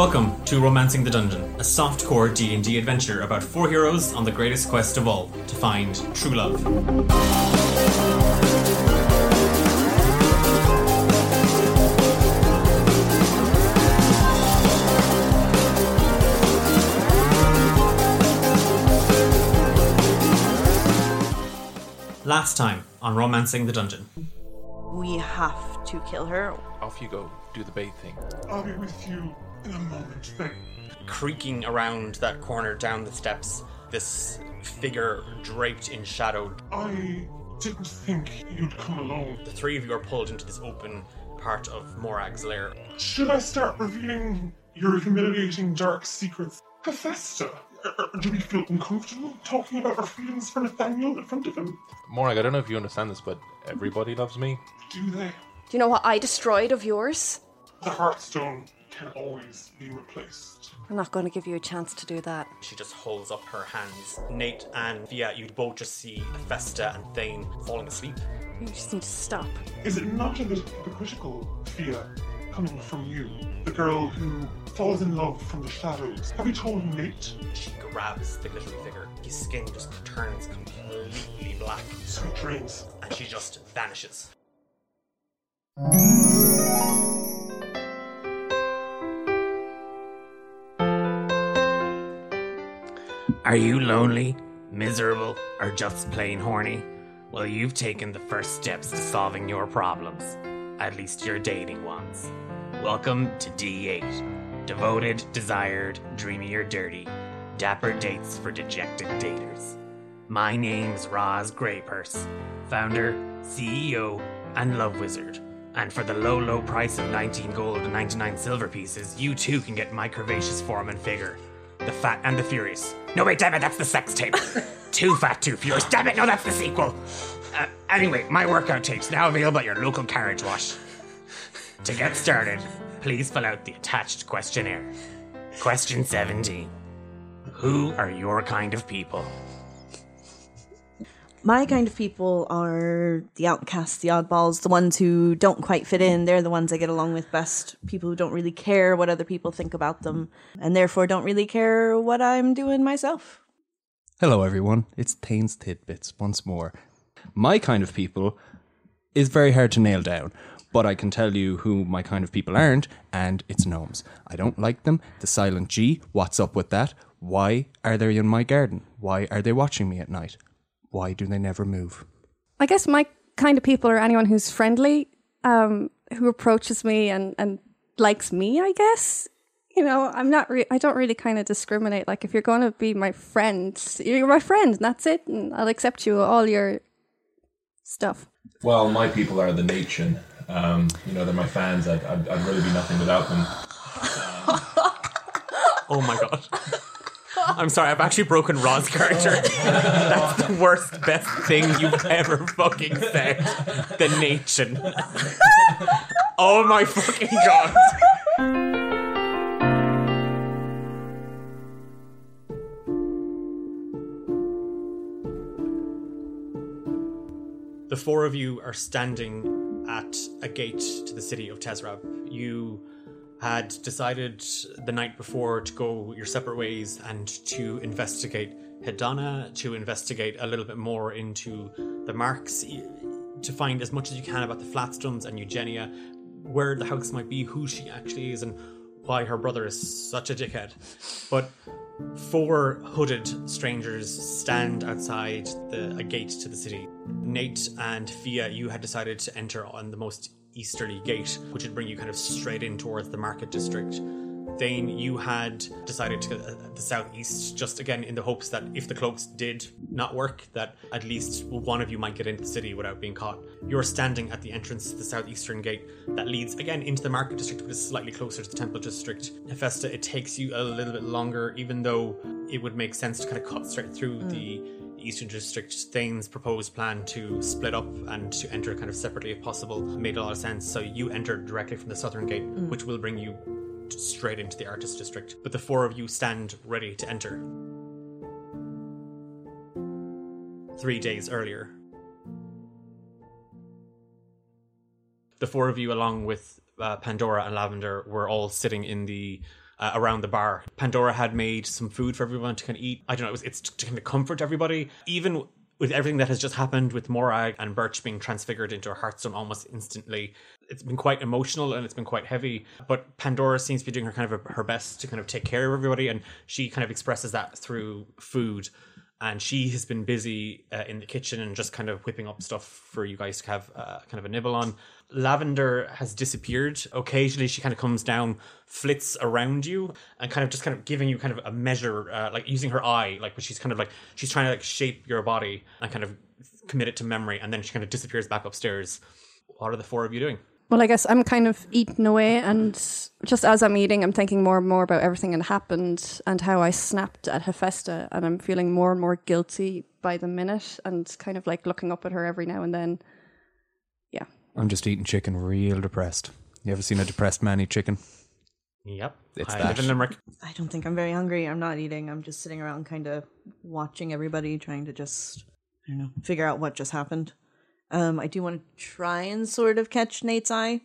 Welcome to Romancing the Dungeon, a softcore D&D adventure about four heroes on the greatest quest of all, to find true love. Last time on Romancing the Dungeon. We have to kill her. Off you go. Do the bait thing. I'll be with you in a moment, then. Creaking around that corner down the steps, this figure draped in shadow. I didn't think you'd come alone. The three of you are pulled into this open part of Morag's lair. Should I start revealing your humiliating dark secrets? Hephaestus, do we feel uncomfortable talking about our feelings for Nathaniel in front of him? Morag, I don't know if you understand this, but everybody loves me. Do they? Do you know what I destroyed of yours? The Heartstone can always be replaced. I'm not going to give you a chance to do that. She just holds up her hands. Nate and Fia, you both just see Festa and Thane falling asleep. You just need to stop. Is it not a little hypocritical, Fia, coming from you? The girl who falls in love from the shadows. Have you told Nate? She grabs the glittering figure. His skin just turns completely black, Sweet dreams. and she just vanishes. Are you lonely, miserable, or just plain horny? Well, you've taken the first steps to solving your problems. At least your dating ones. Welcome to D8. Devoted, desired, dreamy or dirty. Dapper dates for dejected daters. My name's Roz Greypurse, founder, CEO, and love wizard. And for the low, low price of 19 gold and 99 silver pieces, you too can get my curvaceous form and figure. The Fat and the Furious. No, wait, damn it, that's the sex tape. too Fat, Too Furious. Damn it, no, that's the sequel. Uh, anyway, my workout tapes now available at your local carriage wash. To get started, please fill out the attached questionnaire. Question 17 Who are your kind of people? My kind of people are the outcasts, the oddballs, the ones who don't quite fit in. They're the ones I get along with best. People who don't really care what other people think about them, and therefore don't really care what I'm doing myself. Hello, everyone. It's Thane's Tidbits once more. My kind of people is very hard to nail down, but I can tell you who my kind of people aren't, and it's gnomes. I don't like them. The silent G, what's up with that? Why are they in my garden? Why are they watching me at night? Why do they never move? I guess my kind of people are anyone who's friendly, um, who approaches me and, and likes me, I guess. You know, I'm not, re- I don't really kind of discriminate. Like, if you're going to be my friend, you're my friend, and that's it. And I'll accept you, all your stuff. Well, my people are the nation. Um, you know, they're my fans. I'd, I'd, I'd really be nothing without them. Oh my god. I'm sorry, I've actually broken Rod's character. That's the worst, best thing you've ever fucking said. The nation. oh my fucking god. The four of you are standing at a gate to the city of Tezrab. You had decided the night before to go your separate ways and to investigate Hedana, to investigate a little bit more into the marks, to find as much as you can about the Flatstones and Eugenia, where the house might be, who she actually is, and why her brother is such a dickhead. But four hooded strangers stand outside the, a gate to the city. Nate and Fia, you had decided to enter on the most easterly gate, which would bring you kind of straight in towards the market district. Thane, you had decided to go uh, the southeast, just again in the hopes that if the cloaks did not work, that at least one of you might get into the city without being caught. You're standing at the entrance to the southeastern gate that leads again into the market district, but is slightly closer to the temple district. Hephaestus, it takes you a little bit longer, even though it would make sense to kind of cut straight through the Eastern District, Thane's proposed plan to split up and to enter kind of separately if possible made a lot of sense. So you enter directly from the southern gate, which will bring you straight into the Artist District. But the four of you stand ready to enter. Three days earlier. The four of you, along with uh, Pandora and Lavender, were all sitting in the uh, around the bar. Pandora had made some food for everyone to kind of eat. I don't know, it was, it's to kind of comfort everybody. Even with everything that has just happened with Morag and Birch being transfigured into a Hearthstone almost instantly, it's been quite emotional and it's been quite heavy. But Pandora seems to be doing her kind of her best to kind of take care of everybody, and she kind of expresses that through food. And she has been busy uh, in the kitchen and just kind of whipping up stuff for you guys to have uh, kind of a nibble on. Lavender has disappeared. Occasionally, she kind of comes down, flits around you, and kind of just kind of giving you kind of a measure, uh, like using her eye, like, she's kind of like she's trying to like shape your body and kind of commit it to memory, and then she kind of disappears back upstairs. What are the four of you doing? Well, I guess I'm kind of eating away, and just as I'm eating, I'm thinking more and more about everything that happened and how I snapped at Hephaestus, and I'm feeling more and more guilty by the minute, and kind of like looking up at her every now and then. Yeah, I'm just eating chicken, real depressed. You ever seen a depressed man eat chicken? Yep, It's I that. live in Limerick. I don't think I'm very hungry. I'm not eating. I'm just sitting around kind of watching everybody, trying to just, I don't know, figure out what just happened. Um, I do want to try and sort of catch Nate's eye.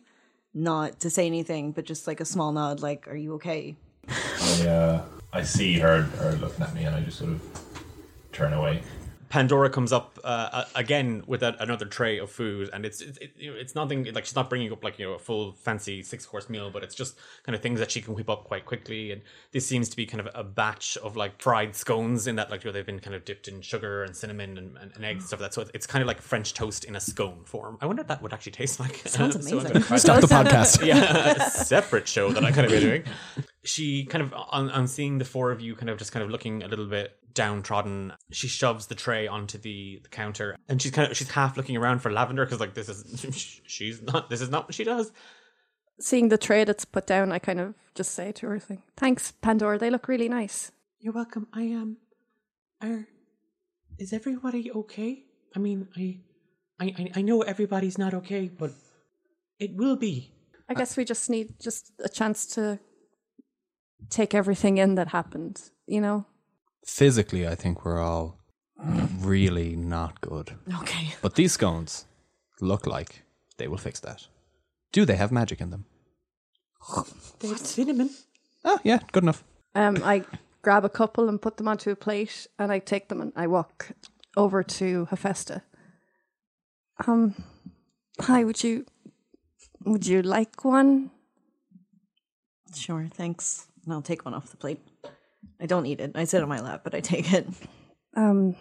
Not to say anything, but just like a small nod, like, are you okay? I, uh, I see her, her looking at me and I just sort of turn away. Pandora comes up uh, again with a, another tray of food, and it's it's, it, it's nothing like she's not bringing up like you know a full fancy six course meal, but it's just kind of things that she can whip up quite quickly. And this seems to be kind of a batch of like fried scones in that like you know, they've been kind of dipped in sugar and cinnamon and, and, and eggs and stuff like that. So it's- it's kind of like French toast in a scone form. I wonder what that would actually taste like. Sounds amazing. gonna Stop the podcast. yeah, a separate show that I kind of be doing. She kind of on, on seeing the four of you kind of just kind of looking a little bit downtrodden. She shoves the tray onto the, the counter and she's kind of she's half looking around for Lavender because like this is she's not this is not what she does. seeing the tray that's put down, I kind of just say to her, thing, "Thanks, Pandora. They look really nice." You're welcome. I am. are is everybody okay? I mean, I, I I I know everybody's not okay, but it will be. I guess we just need just a chance to take everything in that happened. You know, Physically, I think we're all really not good. Okay. But these scones look like they will fix that. Do they have magic in them? They have cinnamon. Oh, yeah, good enough. um, I grab a couple and put them onto a plate, and I take them and I walk over to Hephaestus. Um, hi. Would you would you like one? Sure, thanks. And I'll take one off the plate. I don't eat it. I sit on my lap, but I take it. Um,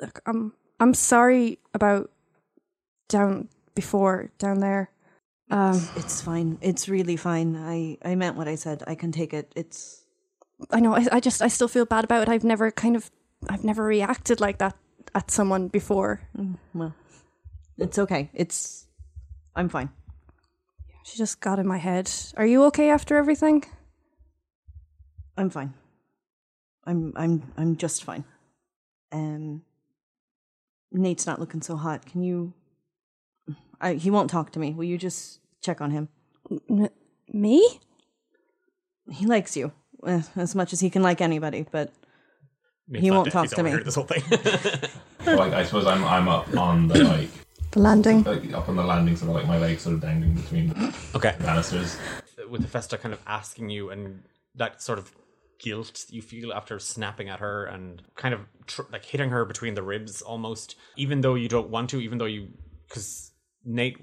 look, I'm I'm sorry about down before down there. Um, It's fine. It's really fine. I, I meant what I said. I can take it. It's I know. I, I just I still feel bad about it. I've never kind of I've never reacted like that at someone before. well, it's okay. It's I'm fine. She just got in my head. Are you okay after everything? I'm fine. I'm I'm I'm just fine. Um Nate's not looking so hot. Can you I, he won't talk to me. Will you just check on him? N- me? He likes you eh, as much as he can like anybody, but Nate's He not won't deaf, talk he's to me. overheard This whole thing. So, like, I suppose I'm, I'm up on the, like, The landing. like, up on the landing, sort of like my legs sort of dangling between the okay. banisters. with the Festa kind of asking you and that sort of guilt you feel after snapping at her and kind of tr- like hitting her between the ribs almost, even though you don't want to, even though you, because Nate,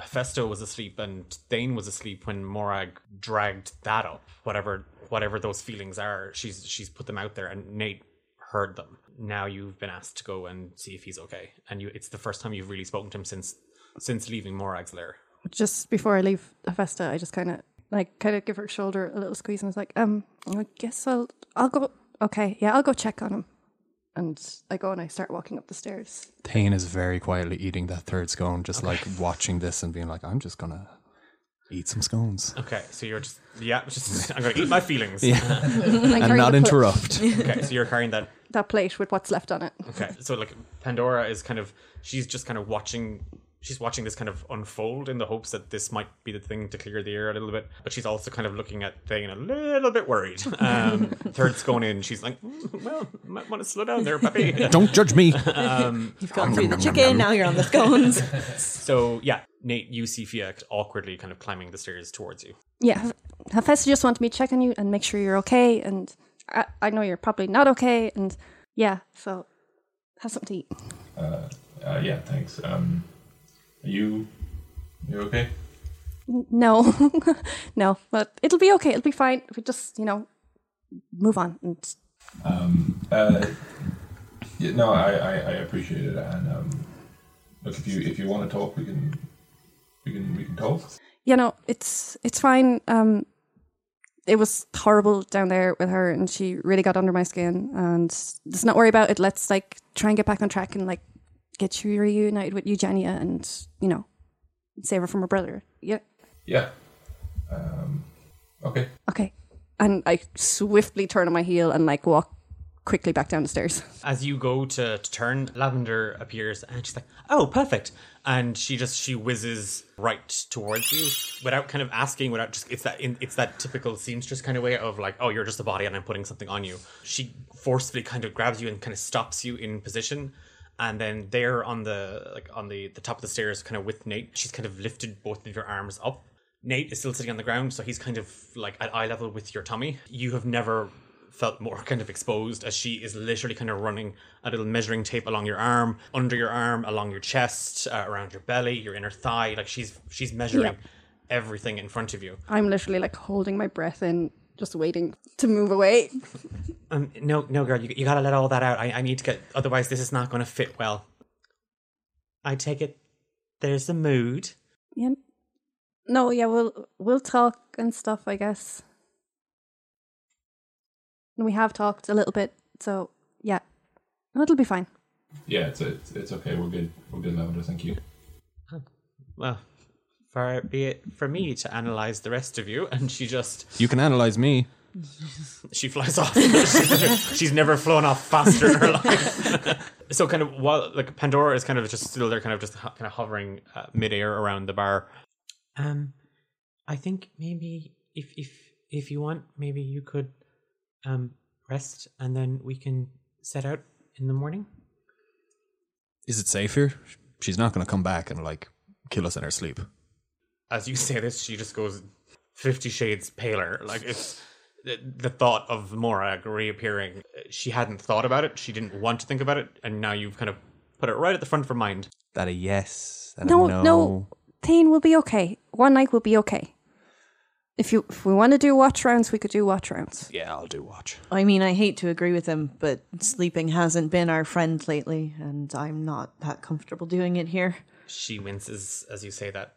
Festo was asleep and Thane was asleep when Morag dragged that up. Whatever, whatever those feelings are, she's she's put them out there, and Nate heard them. Now you've been asked to go and see if he's okay, and you it's the first time you've really spoken to him since since leaving Morag's lair. Just before I leave Hephaestus, I just kind of like kind of give her shoulder a little squeeze and was like, um, I guess I'll I'll go. Okay, yeah, I'll go check on him. And I go and I start walking up the stairs. Thane is very quietly eating that third scone, just like watching this and being like, I'm just gonna eat some scones. Okay, so you're just yeah, just I'm gonna eat my feelings. And, And not interrupt. Okay, so you're carrying that. that plate with what's left on it. Okay, so like Pandora is kind of she's just kind of watching. She's watching this kind of unfold in the hopes that this might be the thing to clear the air a little bit, but she's also kind of looking at Thane a little bit worried. Um, third's going in, she's like, "Mm, "Well, might want to slow down there, puppy." Don't judge me. you've gone through the chicken, now you're on the scones. so yeah, Nate, you see Fia awkwardly kind of climbing the stairs towards you. Yeah, Hephaestus just wanted me to check on you and make sure you're okay. And I, I know you're probably not okay. And yeah, so have something to eat. Uh, uh, yeah, thanks. Um, are you you okay? No, no, but it'll be okay. It'll be fine. We just, you know, move on. And Um, uh, yeah, no, I, I, I appreciate it, and um, look if you if you want to talk, we can we can we can talk. you know, it's it's fine. Um, it was horrible down there with her, and she really got under my skin. And let's not worry about it. Let's like try and get back on track and like get you reunited with Eugenia, and you know, save her from her brother. Yeah, Yeah. Um, okay. okay. And I swiftly turn on my heel and like walk quickly back down the stairs. As you go to, to turn, Lavender appears and she's like, "Oh, perfect!" And she just she whizzes right towards you without kind of asking, without just it's that in, it's that typical seamstress kind of way of like, "Oh, you're just a body and I'm putting something on you." She forcefully kind of grabs you and kind of stops you in position. And then there on the like on the the top of the stairs, kind of with Nate, she's kind of lifted both of your arms up. Nate is still sitting on the ground, so he's kind of like at eye level with your tummy. You have never felt more kind of exposed as she is literally kind of running a little measuring tape along your arm, under your arm, along your chest, uh, around your belly, your inner thigh. Like she's she's measuring Yeah. everything in front of you. I'm literally like holding my breath in, just waiting to move away. Um, no, no, girl, you, you gotta let all that out. I, I need to get. Otherwise, this is not going to fit well. I take it. There's a mood. Yeah. No, yeah, we'll we'll talk and stuff, I guess. And we have talked a little bit, so yeah, it'll be fine. Yeah, it's it's, it's okay. We're good. We're good, Lavender. Thank you. Well, far be it for me to analyze the rest of you. And she just You can analyze me. she flies off. She's never flown off faster in her life. so kind of while like Pandora is kind of just still there, kind of just ho- kind of hovering uh, midair around the bar. Um, I think maybe if if if you want, maybe you could um rest and then we can set out in the morning. Is it safe here? She's not going to come back and like kill us in our sleep. As you say this, she just goes fifty shades paler. Like it's the, the thought of Morag reappearing. She hadn't thought about it. She didn't want to think about it, and now you've kind of put it right at the front of her mind. That a yes. That No, a no. no, Thane will be okay. One night will be okay. If you if we want to do watch rounds, we could do watch rounds. Yeah, I'll do watch. I mean, I hate to agree with him, but sleeping hasn't been our friend lately, and I'm not that comfortable doing it here. She winces as you say that.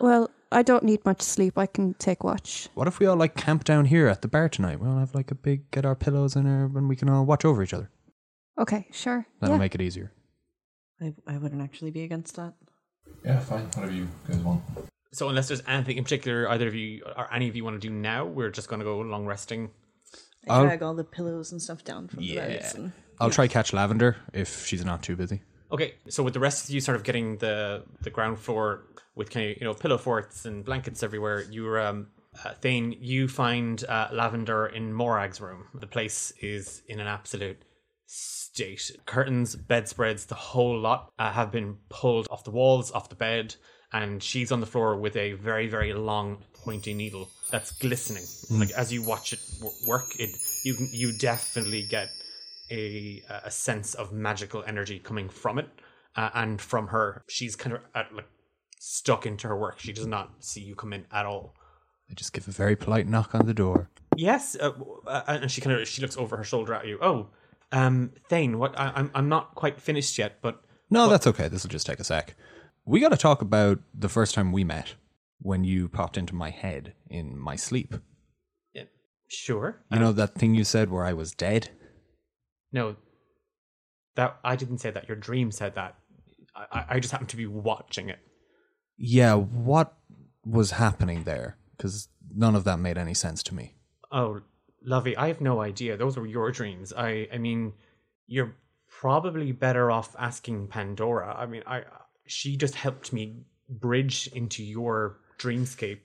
Well, I don't need much sleep. I can take watch. What if we all like camp down here at the bar tonight? We'll have like a big get our pillows in there and we can all watch over each other. Okay, sure. That'll yeah. make it easier. I, I wouldn't actually be against that. Yeah, fine. Whatever you guys want. So unless there's anything in particular either of you or any of you want to do now, we're just going to go long resting. I I'll- drag all the pillows and stuff down from Yeah. the beds. And I'll try catch Lavender if she's not too busy. Okay, so with the rest of you sort of getting the the ground floor with kind of you know pillow forts and blankets everywhere, you're um uh, Thane, you find uh, Lavender in Morag's room. The place is in an absolute state. Curtains, bedspreads, the whole lot uh, have been pulled off the walls, off the bed, and she's on the floor with a very, very long, pointy needle that's glistening. Like as you watch it w- work, it you you definitely get a a sense of magical energy coming from it uh, and from her. She's kind of at, like stuck into her work. She does not see you come in at all. I just give a very polite knock on the door. Yes, uh, uh, and she kind of she looks over her shoulder at you. Oh, um, Thane, what? I, I'm I'm not quite finished yet, but No, that's okay. This will just take a sec. We got to talk about the first time we met when you popped into my head in my sleep. yeah, sure. You know that thing you said where I was dead? No, that I didn't say that. Your dream said that. I, I- just happened to be watching it. Yeah, what was happening there? Because none of that made any sense to me. Oh, Lovey, I have no idea. Those were your dreams. I, I mean, you're probably better off asking Pandora. I mean, I, she just helped me bridge into your dreamscape.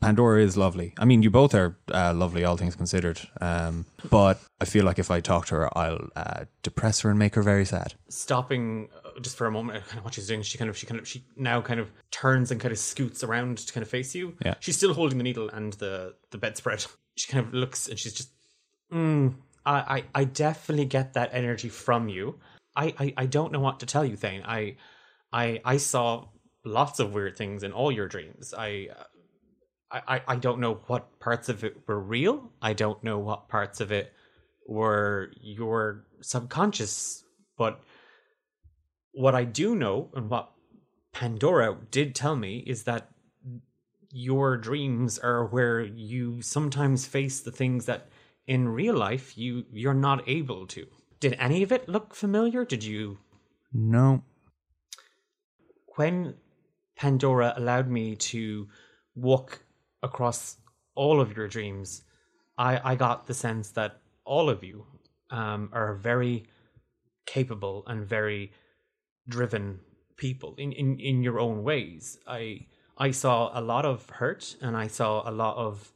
Pandora is lovely. I mean, you both are uh, lovely, all things considered. Um, but I feel like if I talk to her, I'll uh, depress her and make her very sad. stopping uh, just for a moment kind of what she's doing she kind of she kind of she now kind of turns and kind of scoots around to kind of face you Yeah. she's still holding the needle and the the bedspread she kind of looks and she's just mm, I, I i definitely get that energy from you I, I i don't know what to tell you thane i i i saw lots of weird things in all your dreams i uh, I, I- don't know what parts of it were real. I don't know what parts of it were your subconscious. But what I do know and what Pandora did tell me is that your dreams are where you sometimes face the things that in real life you you're not able to. Did any of it look familiar? Did you No. when Pandora allowed me to walk across all of your dreams, I, I got the sense that all of you um, are very capable and very driven people in, in, in your own ways. I I saw a lot of hurt and I saw a lot of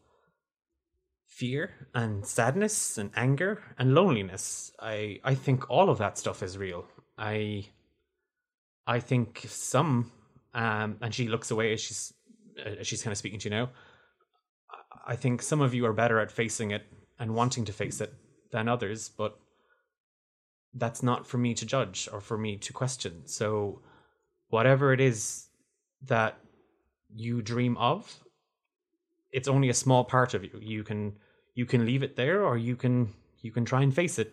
fear and sadness and anger and loneliness. I I think all of that stuff is real. I I think some, um, and she looks away as she's as she's kind of speaking to you now. I- think some of you are better at facing it and wanting to face it than others, but that's not for me to judge or for me to question. So, whatever it is that you dream of, it's only a small part of you. You can you can leave it there, or you can you can try and face it.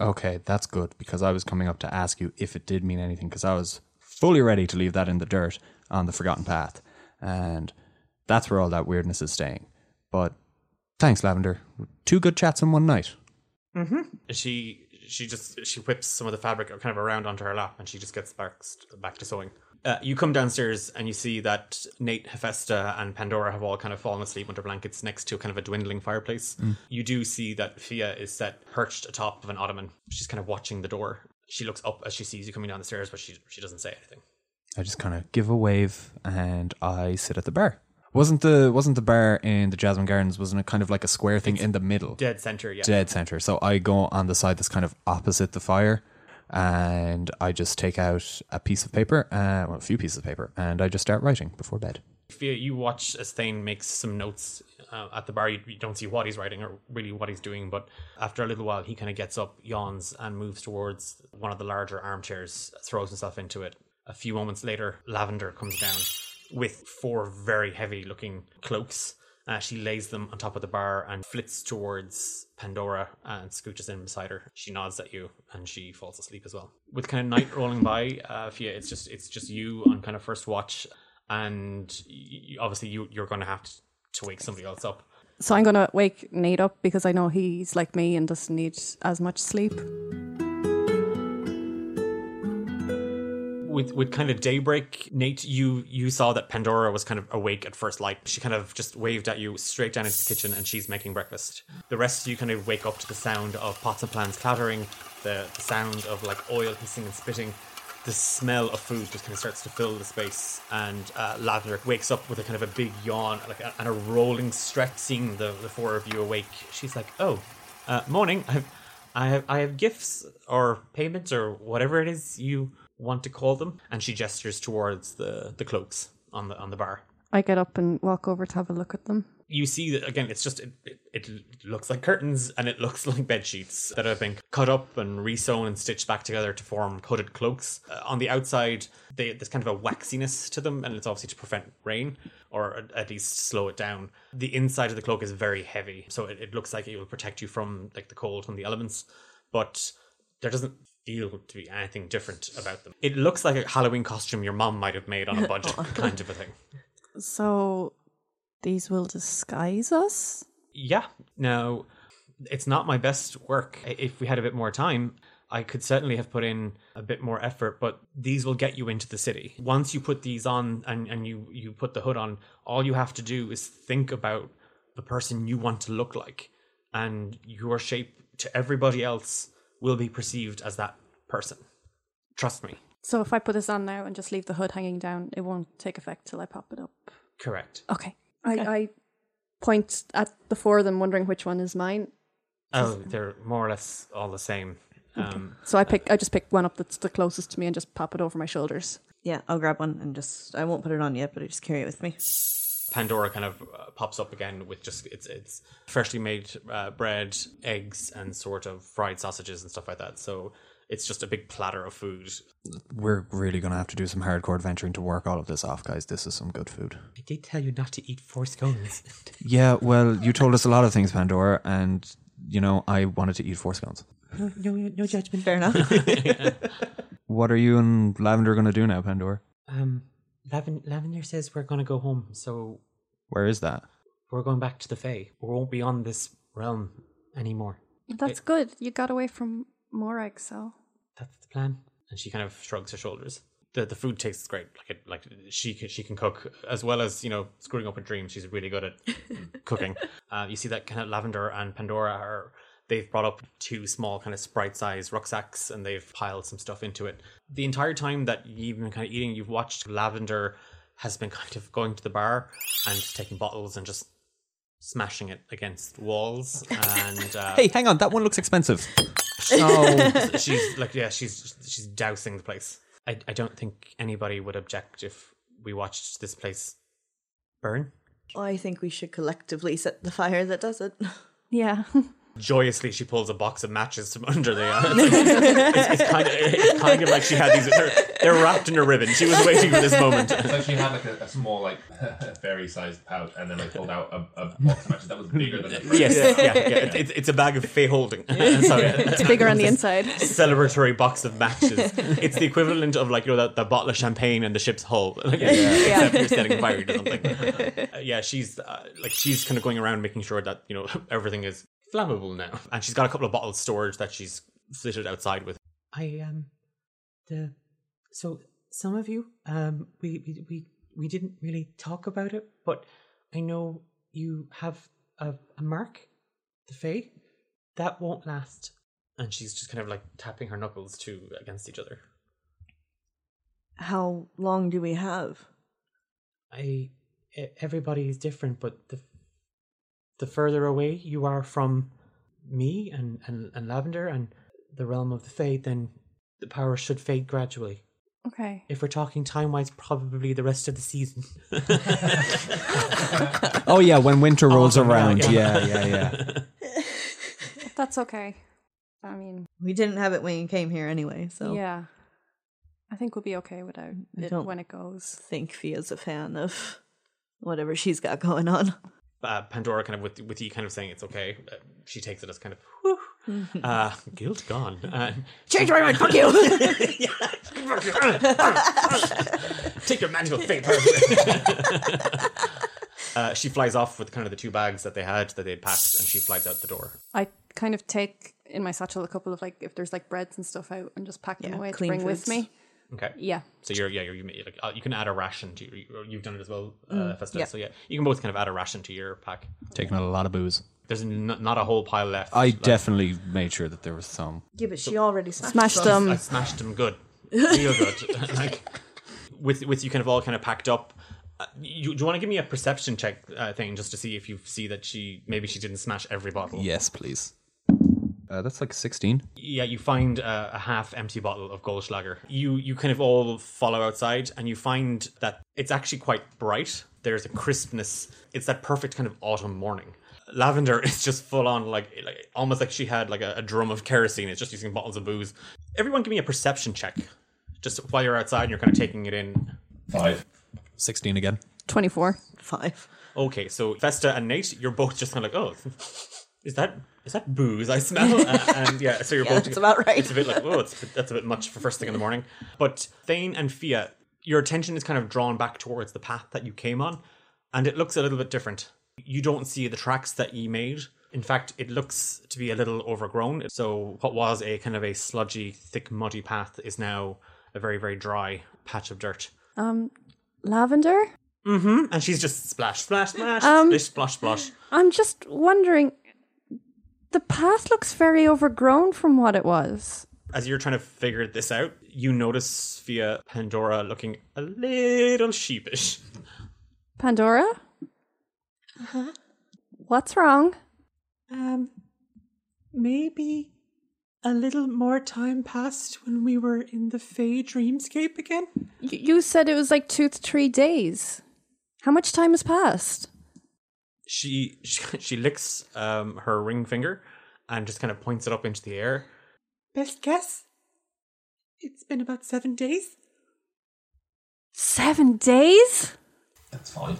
Okay, that's good because I was coming up to ask you if it did mean anything because I was fully ready to leave that in the dirt on the forgotten path. And that's where all that weirdness is staying. But thanks, Lavender. Two good chats in one night. Mhm. she she just she whips some of the fabric kind of around onto her lap and she just gets back back to sewing uh, you come downstairs and you see that Nate, Hephaestus, and Pandora have all kind of fallen asleep under blankets next to kind of a dwindling fireplace. You do see that Fia is set perched atop of an ottoman. She's kind of watching the door. She looks up as she sees you coming down the stairs, but she she doesn't say anything. I just kind of give a wave and I sit at the bar. Wasn't the wasn't the bar in the Jasmine Gardens? Wasn't it kind of like a square thing in the middle? Dead center, yeah. dead center. So I go on the side that's kind of opposite the fire, and I just take out a piece of paper, uh, well, a few pieces of paper, and I just start writing before bed. Fia, you watch as Thane makes some notes uh, at the bar. You, you don't see what he's writing or really what he's doing, but after a little while, he kind of gets up, yawns, and moves towards one of the larger armchairs, throws himself into it. A few moments later, Lavender comes down with four very heavy looking cloaks. Uh, she lays them on top of the bar and flits towards Pandora and scooches in beside her. She nods at you and she falls asleep as well. With kind of night rolling by, uh, Fia, it's just it's just you on kind of first watch, and y- y- obviously you you're going to have to, to wake somebody else up. So I'm gonna wake Nate up because I know he's like me and doesn't need as much sleep. With with kind of daybreak, Nate, you you saw that Pandora was kind of awake at first light. She kind of just waved at you straight down into the kitchen, and she's making breakfast. The rest of you kind of wake up to the sound of pots and pans clattering, the, sound of like oil hissing and spitting. The smell of food just kind of starts to fill the space, and uh, Lavender wakes up with a kind of a big yawn, like a, and a rolling stretch. Seeing the, the four of you awake, she's like, "Oh, uh, morning. I've, I have, I have gifts or payments or whatever it is you want to call them." And she gestures towards the the cloaks on the on the bar. I get up and walk over to have a look at them. You see that again. It's just it, it, it looks like curtains and it looks like bed sheets that have been cut up and resewn and stitched back together to form hooded cloaks. Uh, on the outside, they, there's kind of a waxiness to them, and it's obviously to prevent rain or at- least slow it down. The inside of the cloak is very heavy, so it, it looks like it will protect you from like the cold and the elements, but there doesn't feel to be anything different about them. It looks like a Halloween costume your mom might have made on a budget, oh. kind of a thing. So these will disguise us. Yeah. Now, it's not my best work. If we had a bit more time, I could certainly have put in a bit more effort, but these will get you into the city. Once you put these on and, and you, you put the hood on, all you have to do is think about the person you want to look like. And your shape to everybody else will be perceived as that person. Trust me. So if I put this on now and just leave the hood hanging down, it won't take effect till I pop it up. Correct. Okay. I, I point at the four of them, wondering which one is mine. Oh, they're more or less all the same. Um, So I pick. I just pick one up that's the closest to me and just pop it over my shoulders. Yeah, I'll grab one and just I won't put it on yet, but I just carry it with me. Pandora kind of uh, pops up again with just it's it's freshly made uh, bread, eggs, and sort of fried sausages and stuff like that. So it's just a big platter of food. We're really going to have to do some hardcore adventuring to work all of this off, guys. This is some good food. I did tell you not to eat four scones. Yeah, well, you told us a lot of things, Pandora, and, you know, I wanted to eat four scones. no, no, no judgment. Fair enough. What are you and Lavender going to do now, Pandora? Um, Lavin- Lavender says we're gonna go home, so Where is that? we're going back to the Fae. We won't be on this realm anymore. That's good. You got away from Morag, so That's the plan. And she kind of shrugs her shoulders. The the food tastes great. Like it, like she can, she can cook as well as you know screwing up a dream. She's really good at cooking. Uh, you see that kind of Lavender and Pandora are they've brought up two small kind of sprite size rucksacks and they've piled some stuff into it. The entire time that you've been kind of eating, you've watched Lavender has been kind of going to the bar and taking bottles and just smashing it against walls and uh, Hey, hang on, that one looks expensive. oh, she's like yeah she's she's dousing the place I, I don't think anybody would object if we watched this place burn I think we should collectively set the fire that does it. yeah. Joyously she pulls a box of matches from under the it's, it's kind of it's kind of like she had these they're, they're wrapped in a ribbon she was waiting for this moment It's like she had like a, a small like fairy sized pouch and then like pulled out a, a box of matches that was bigger than the yes yeah, yeah, It's, it's, it's a bag of fey holding sorry It's bigger on the inside. celebratory box of matches. It's the equivalent of like you know the, the bottle of champagne and the ship's hull. Like, Yeah. Except you're setting fire to something. Uh, yeah, she's uh, like she's kind of going around making sure that you know everything is flammable now, and she's got a couple of bottles stored that she's flitted outside with. I um the so some of you um we we we, we didn't really talk about it, but I know you have a, a mark, the Fae. That won't last and she's just kind of like tapping her knuckles to against each other. How long do we have? I everybody is different, but the the further away you are from me and, and, and Lavender and the realm of the Fae, then the power should fade gradually. Okay. If we're talking time wise, probably the rest of the season. oh yeah, when winter rolls Autumn, around. yeah. Yeah, yeah, yeah. That's okay. I mean, We didn't have it when you came here anyway, so yeah. I think we'll be okay without I it don't- when it goes. I think Fia's a fan of whatever she's got going on. Uh, Pandora kind of with with you kind of saying it's okay. Uh, she takes it as kind of whew, uh, guilt gone. Uh, Change my mind, fuck you! Take your magical fate personally. uh, she flies off with kind of the two bags that they had that they'd packed, and she flies out the door. I kind of take in my satchel a couple of like if there's like breads and stuff out and just pack them Yeah, away to clean bring with foods. me. Okay. Yeah. So you're yeah you're, you like uh, you can add a ration to your, you've done it as well, uh, Festa. yeah. So yeah, you can both kind of add a ration to your pack. Taking a lot of booze. There's n- not a whole pile left. I Like, definitely made sure that there was some. yeah, but she already smashed, Smashed them. them. I smashed them good, real good. like with with you kind of all kind of packed up. Uh, you, do you want to give me a perception check uh, thing just to see if you see that she maybe she didn't smash every bottle? Yes, please. Uh, that's like 16. Yeah, you find uh, a half empty bottle of Goldschlager. You you kind of all follow outside, and you find that it's actually quite bright. There's a crispness. It's that perfect kind of autumn morning. Lavender is just full on like, like almost like she had like a, a drum of kerosene. It's just using bottles of booze. Everyone, give me a perception check, just while you're outside and you're kind of taking it in. Five. 16 again. Twenty four. Five. Okay, so Festa and Nate, you're both just kind of like, oh, is that is that booze I smell? Uh, and yeah, so you're Yeah, both. that's about right. It's a bit like, oh, it's a bit, that's a bit much for first thing in the morning. But Thane and Fia, your attention is kind of drawn back towards the path that you came on, and it looks a little bit different. You don't see the tracks that you made. In fact, it looks to be a little overgrown. So what was a kind of a sludgy, thick, muddy path is now a very, very dry patch of dirt. Um, lavender. Mm-hmm. And she's just splash, splash, splash, Um, splish, splosh, splosh. I'm just wondering. The path looks very overgrown from what it was. as you're trying to figure this out, you notice via Pandora looking a little sheepish. Pandora. Uh-huh. What's wrong? Um, maybe a little more time passed when we were in the Fey dreamscape again. Y- you said it was like two to three days. How much time has passed? She she, she licks um, her ring finger and just kind of points it up into the air. Best guess? It's been about seven days. Seven days? That's fine.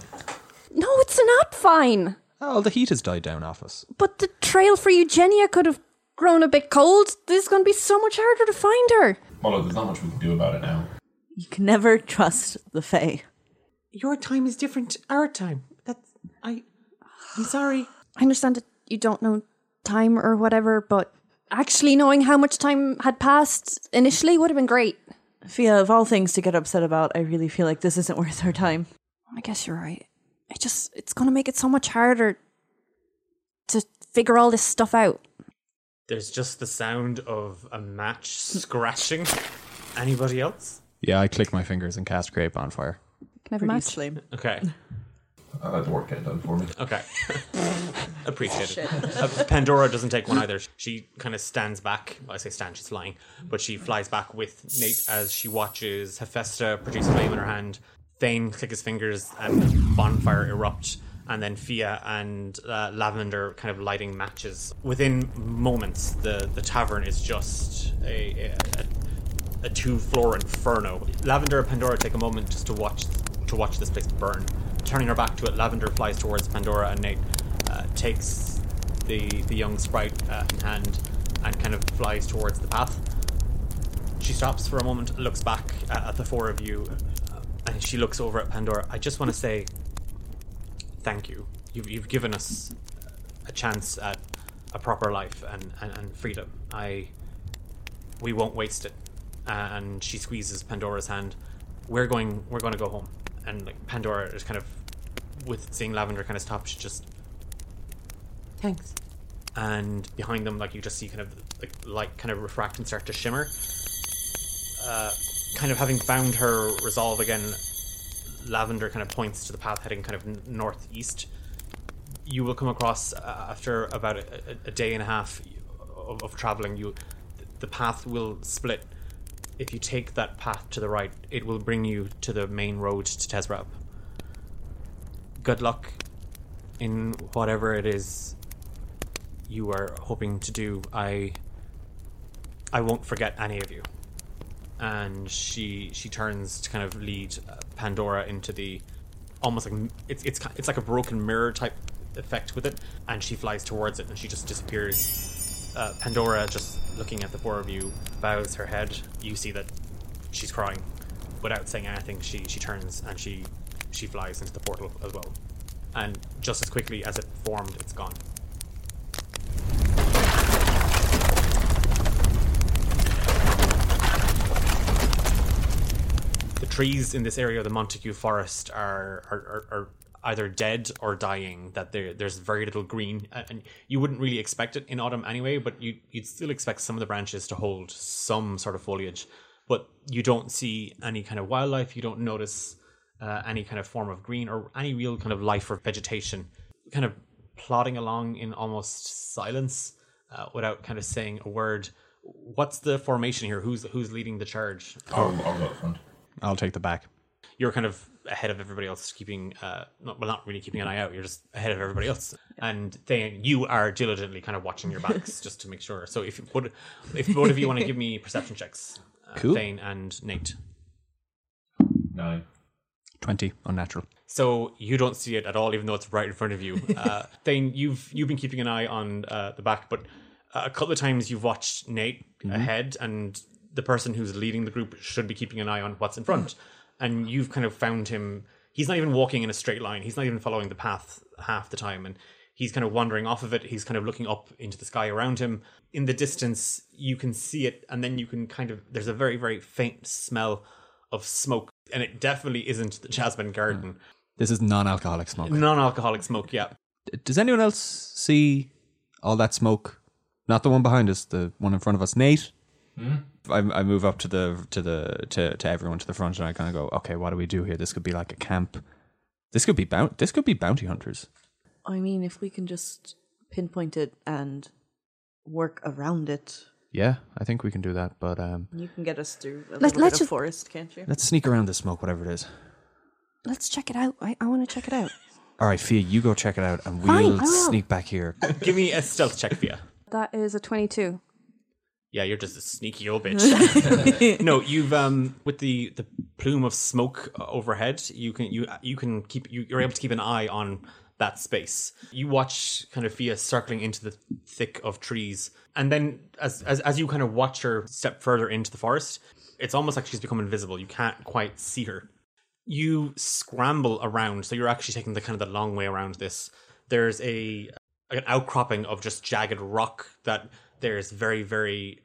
No, it's not fine. Oh, the heat has died down off us. But the trail for Eugenia could have grown a bit cold. This is going to be so much harder to find her. Well, there's not much we can do about it now. You can never trust the Fae. Your time is different our time. That's I. I'm sorry. I understand that you don't know time or whatever, but actually knowing how much time had passed initially would have been great. Fia, of all things to get upset about, I really feel like this isn't worth our time. I guess you're right. It just it's going to make it so much harder to figure all this stuff out. There's just the sound of a match scratching. Anybody else? Yeah, I click my fingers and cast Create Bonfire. Can I have a match? Slim. Okay. I'll let the work get done for me. Okay. Appreciate it. Uh, Pandora doesn't take one either. She kind of stands back. Well, I say stand, she's flying. But she flies back with Nate as she watches Hephaestus produce flame in her hand. Thane click his fingers and bonfire erupt. And then Fia and uh, Lavender kind of lighting matches. Within moments, the, the tavern is just a, a, a two floor inferno. Lavender and Pandora take a moment just to watch to watch this place burn. Turning her back to it, Lavender flies towards Pandora and Nate uh, takes the the young sprite uh, in hand and kind of flies towards the path. She stops for a moment, looks back at, at the four of you, uh, and she looks over at Pandora. I just want to say thank you. You've, you've given us a chance at a proper life and, and, and freedom. I we won't waste it. And she squeezes Pandora's hand. We're going. We're going to go home. And like Pandora is kind of, with seeing Lavender kind of stop, she just Thanks. and behind them, like you just see kind of like light kind of refract and start to shimmer. Uh, kind of having found her resolve again, Lavender kind of points to the path heading kind of northeast. You will come across uh, after about a, a, day and a half of, of traveling. You, the path will split. If you take that path to the right, it will bring you to the main road to Tezrab. Good luck in whatever it is you are hoping to do. I I won't forget any of you. And she she turns to kind of lead uh, Pandora into the almost like it's it's it's like a broken mirror type effect with it, and she flies towards it and she just disappears. Uh, Pandora, just looking at the four of you, bows her head. You see that she's crying. Without saying anything, she she turns and she she flies into the portal as well. And just as quickly as it formed, it's gone. the trees in this area of the Montague Forest are are, are, are either dead or dying. That there there's very little green, and you wouldn't really expect it in autumn anyway. But you you'd still expect some of the branches to hold some sort of foliage, but you don't see any kind of wildlife. You don't notice uh, any kind of form of green or any real kind of life or vegetation. Kind of plodding along in almost silence uh, without kind of saying a word. What's the formation here? Who's who's leading the charge? I'll, I'll go up front. I'll take the back. you're kind of ahead of everybody else, keeping uh, not, well, not really keeping an eye out. You're just ahead of everybody else, and then you are diligently kind of watching your backs just to make sure. So if what if both of you want to give me perception checks, uh, Cool. Thane and Nate. Nine. 20, unnatural. So you don't see it at all, even though it's right in front of you. Uh, Thane, you've you've been keeping an eye on uh, the back, but uh, a couple of times you've watched Nate ahead, and the person who's leading the group should be keeping an eye on what's in front. And you've kind of found him. He's not even walking in a straight line. He's not even following the path half the time, and he's kind of wandering off of it. He's kind of looking up into the sky around him. In the distance, you can see it, and then you can kind of. There's a very very faint smell of smoke, and it definitely isn't the Jasmine hmm. Garden. This is non alcoholic smoke. Non-alcoholic smoke, yeah. Does anyone else see all that smoke? Not the one behind us, the one in front of us. Nate? Hmm? I, I move up to the to the to, to everyone to the front, and I kind of go, okay, what do we do here? This could be like a camp. This could be bount. This could be bounty hunters. I mean, if we can just pinpoint it and work around it, Yeah, I think we can do that. But um, you can get us through a Let- little let's bit just- of forest, can't you? let's sneak around the smoke, whatever it is. Let's check it out. I, I want to check it out. All right, Fia, you go check it out, and Fine, we'll I will. sneak back here. Give me a stealth check, Fia. That is a 22. Yeah, you're just a sneaky old bitch. no, you've um with the the plume of smoke uh, overhead, you can you you can keep you, you're able to keep an eye on that space. You watch kind of Fia circling into the thick of trees, and then as as as you kind of watch her step further into the forest, it's almost like she's become invisible. You can't quite see her. You scramble around, so you're actually taking the kind of the long way around this. There's a an outcropping of just jagged rock that there's very very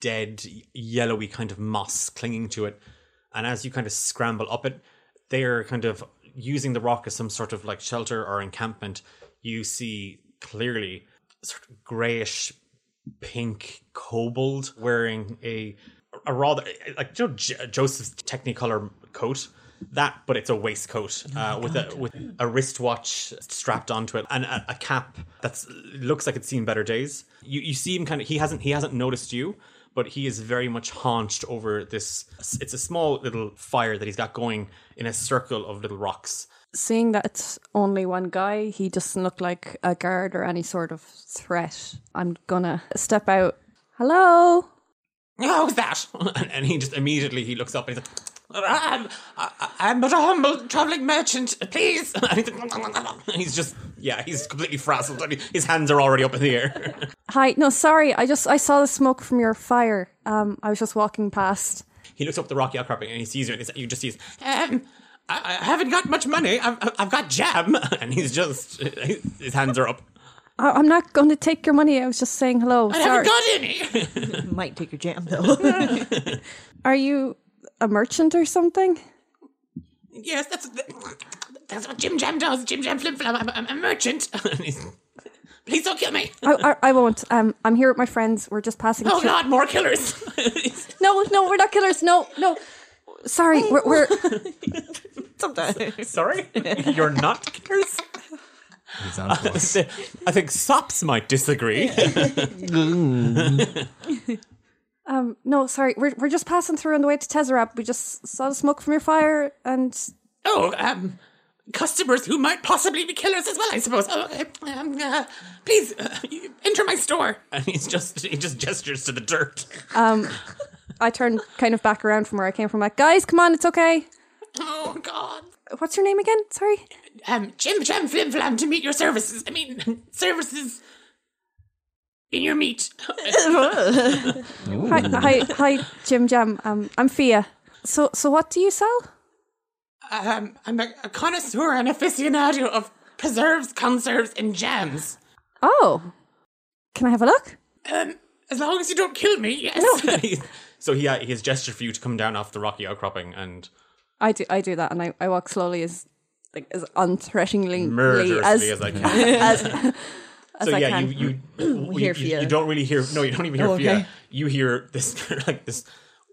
dead yellowy kind of moss clinging to it and as you kind of scramble up it they're kind of using the rock as some sort of like shelter or encampment you see clearly sort of grayish pink kobold wearing a a rather like you know J- Joseph's Technicolor coat? That but it's a waistcoat uh, with a with a wristwatch strapped onto it and a, a cap that's looks like it's seen better days. You you see him kind of he hasn't he hasn't noticed you but he is very much haunched over this it's a small little fire that he's got going in a circle of little rocks Seeing that it's only one guy, he doesn't look like a guard or any sort of threat. I'm gonna step out. Hello? How's that? And, he just immediately he looks up and he's like, I'm, I'm but a humble traveling merchant, please. And he's just, yeah, he's completely frazzled. and His hands are already up in the air. Hi. No, sorry. I just I saw the smoke from your fire. Um, I was just walking past. he looks up the rocky outcropping and he sees you, and he's, you just sees, um, I, I haven't got much money. I've, I've got jam, and he's just, his hands are up. I, I'm not going to take your money. I was just saying hello. I Sorry. haven't got any. Might take your jam though. Are you a merchant or something? yes, that's that's what Jim Jam does. Jim Jam Flim Flam. I'm, I'm a merchant. Please don't kill me. I, I, I won't. Um, I'm here with my friends. We're just passing. Oh through. God, more killers. No, no, we're not killers. No, no. Sorry, we're, we're Sometimes. Sorry, you're not killers. He's on to us. I think Sops might disagree. um no, sorry. We're we're just passing through on the way to Tezerab. We just saw the smoke from your fire, and oh, um, customers who might possibly be killers as well, I suppose. Oh, uh, um, uh, please uh, enter my store. And he's just he just gestures to the dirt. um, I turned kind of back around from where I came from. Like, guys, come on, it's okay. Oh God. What's your name again? Sorry. Um, Jim Jam Flim Flam to meet your services. I mean, services in your meat. Hi, hi, hi, Jim Jam. Um, I'm Fia. So, so what do you sell? Um, I'm a, a connoisseur and aficionado of preserves, conserves, and jams. Oh, can I have a look? Um, as long as you don't kill me, yes. so he he has gestured for you to come down off the rocky outcropping and I do, I do that, and I, I walk slowly as like as unthreateningly murderously as, as, I can. as, as so I yeah, can. you you, hear you, you don't really hear. No, you don't even hear Oh, Fia. You hear this like this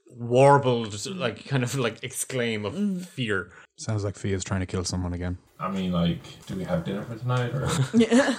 warbled like kind of like exclaim of Mm. fear. Sounds like Fia's trying to kill someone again. I mean, like, do we have dinner for tonight? Or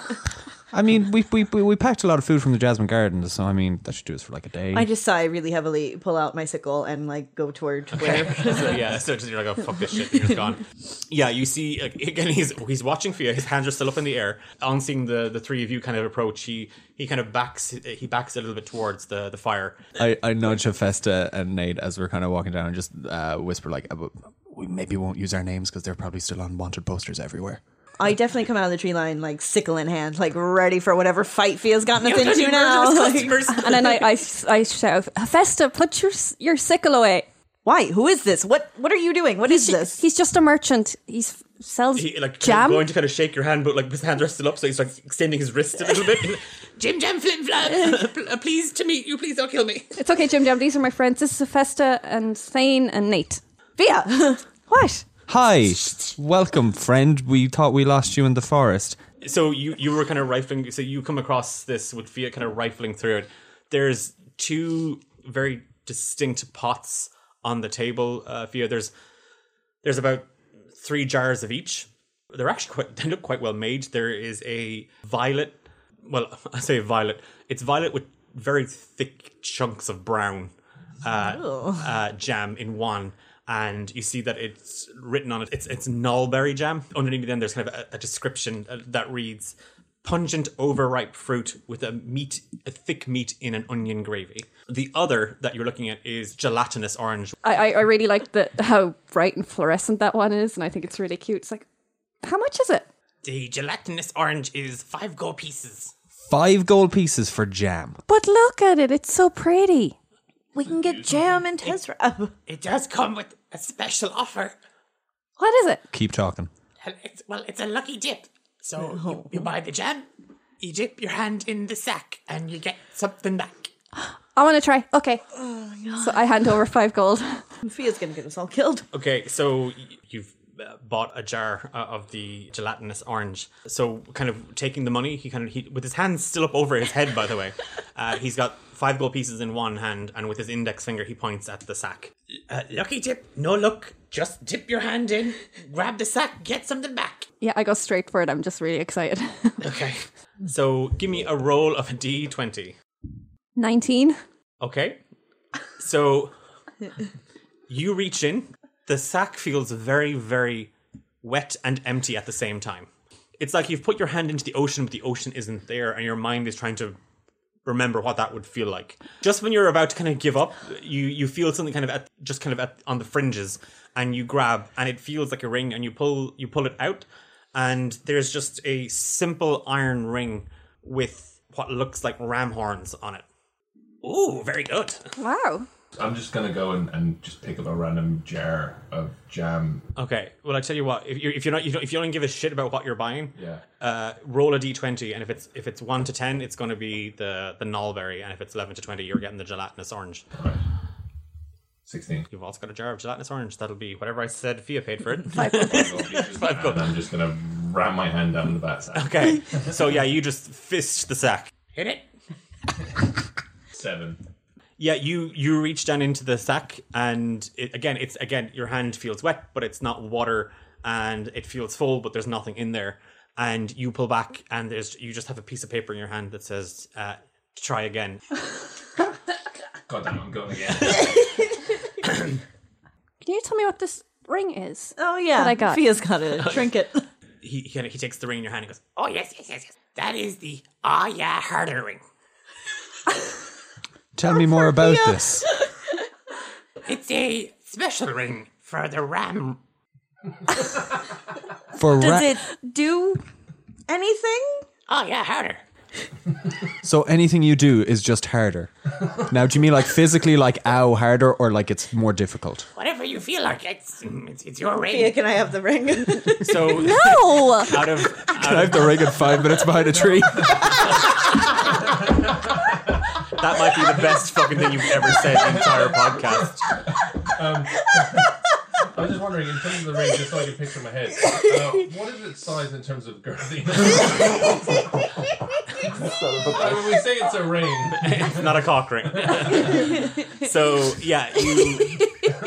I mean, we, we we we packed a lot of food from the Jasmine Gardens, so I mean that should do us for like a day. I just sigh really heavily, pull out my sickle, and like go toward where. so yeah, so just, you're like, oh fuck this shit, and you're gone. Yeah, you see like, again, he's he's watching Fia. His hands are still up in the air. On seeing the the three of you kind of approach, he he kind of backs he backs a little bit towards the the fire. I, I nudge Hephaestus and Nate as we're kind of walking down and just uh, whisper like, "Uh, "We maybe won't use our names because they're probably still on wanted posters everywhere." I definitely come out of the tree line, like sickle in hand, like ready for whatever fight Fia's gotten us You bloody into now. Like, and then I, I, I shout, Hephaestus, put your your sickle away. Why? Who is this? What What are you doing? What is this? He's just a merchant. He sells he like jam. going to kind of shake your hand, but like his hands are still up, so he's like extending his wrist a little bit. Jim Jam Flim Flam, pl- pleased to meet you. Please don't kill me. It's okay, Jim Jam. These are my friends. This is Hephaestus and Thane and Nate. Fia. What? Hi, welcome, friend. We thought we lost you in the forest. So you you were kind of rifling. So you come across this with Fia kind of rifling through it. There's two very distinct pots on the table. Uh, Fia, there's there's about three jars of each. They're actually quite, they look quite well made. There is a violet, well, I say violet, it's violet with very thick chunks of brown uh, uh, jam in one. And you see that it's written on it, it's, it's nullberry jam. Underneath then there's kind of a, a description uh, that reads, pungent overripe fruit with a meat a thick meat in an onion gravy the other that you're looking at is gelatinous orange I, I, I really like the how bright and fluorescent that one is, and I think it's really cute. It's like, how much is it? the gelatinous orange is five gold pieces Five gold pieces for jam. But look at it; it's so pretty. We can get jam in Tezrab. it does come with a special offer What is it? Keep talking. it's, well it's a lucky dip so you, you buy the jam you dip your hand in the sack and you get something back I want to try. Okay. so I hand over five gold. Fia's gonna get us all killed. Okay, so y- you've uh, bought a jar uh, of the gelatinous orange. So, kind of taking the money, he kind of he, with his hands still up over his head. By the way, uh, he's got five gold pieces in one hand, and with his index finger, he points at the sack. Uh, lucky dip, no luck. Just dip your hand in, grab the sack, get something back. Yeah, I go straight for it. I'm just really excited. Okay. So, give me a roll of a d twenty. Nineteen. Okay. So you reach in. The sack feels very, very wet and empty at the same time. It's like you've put your hand into the ocean, but the ocean isn't there, and your mind is trying to remember what that would feel like. Just when you're about to kind of give up, you you feel something kind of at just kind of at, on the fringes, and you grab, and it feels like a ring, and you pull you pull it out, and there's just a simple iron ring with what looks like ram horns on it. Ooh, very good. Wow. I'm just gonna go and, and just pick up a random jar of jam. Okay. Well, I tell you what. If you're if you're not you don't, if you don't give a shit about what you're buying, Yeah. uh, roll a d20, and if it's if it's one to ten, it's going to be the the nullberry, and if it's eleven to twenty, you're getting the gelatinous orange. Sixteen. You've also got a jar of gelatinous orange. That'll be whatever I said. Fia paid for it. Five gold. And I'm just gonna ram my hand down the bat sack. okay. So yeah, you just fist the sack. Hit it. Seven. Yeah, you you reach down into the sack, and it, again, it's again your hand feels wet, but it's not water, and it feels full, but there's nothing in there. And you pull back, and there's you just have a piece of paper in your hand that says uh, "try again." God damn, I'm going again. Can you tell me what this ring is? Oh yeah, What I got. Fia's got a trinket. He he, he takes the ring in your hand and goes, "Oh yes, yes, yes, yes. That is the ah yeah harder ring. Tell me more about this. It's a special ring for the ram." For Does ra- it do anything? Oh yeah, harder. so anything you do is just harder. Now, do you mean like physically, like ow, harder, or like it's more difficult? Whatever you feel like, it's it's, it's your ring. Fia, can I have the ring? So No. out of can I have the ring in five minutes behind a tree. That might be the best fucking thing you've ever said in the entire podcast. Um, I was just wondering, in terms of the ring, just so I can picture in my head, uh, what is its size in terms of girthiness? When we say it's a ring, It's not a cock ring. so yeah, you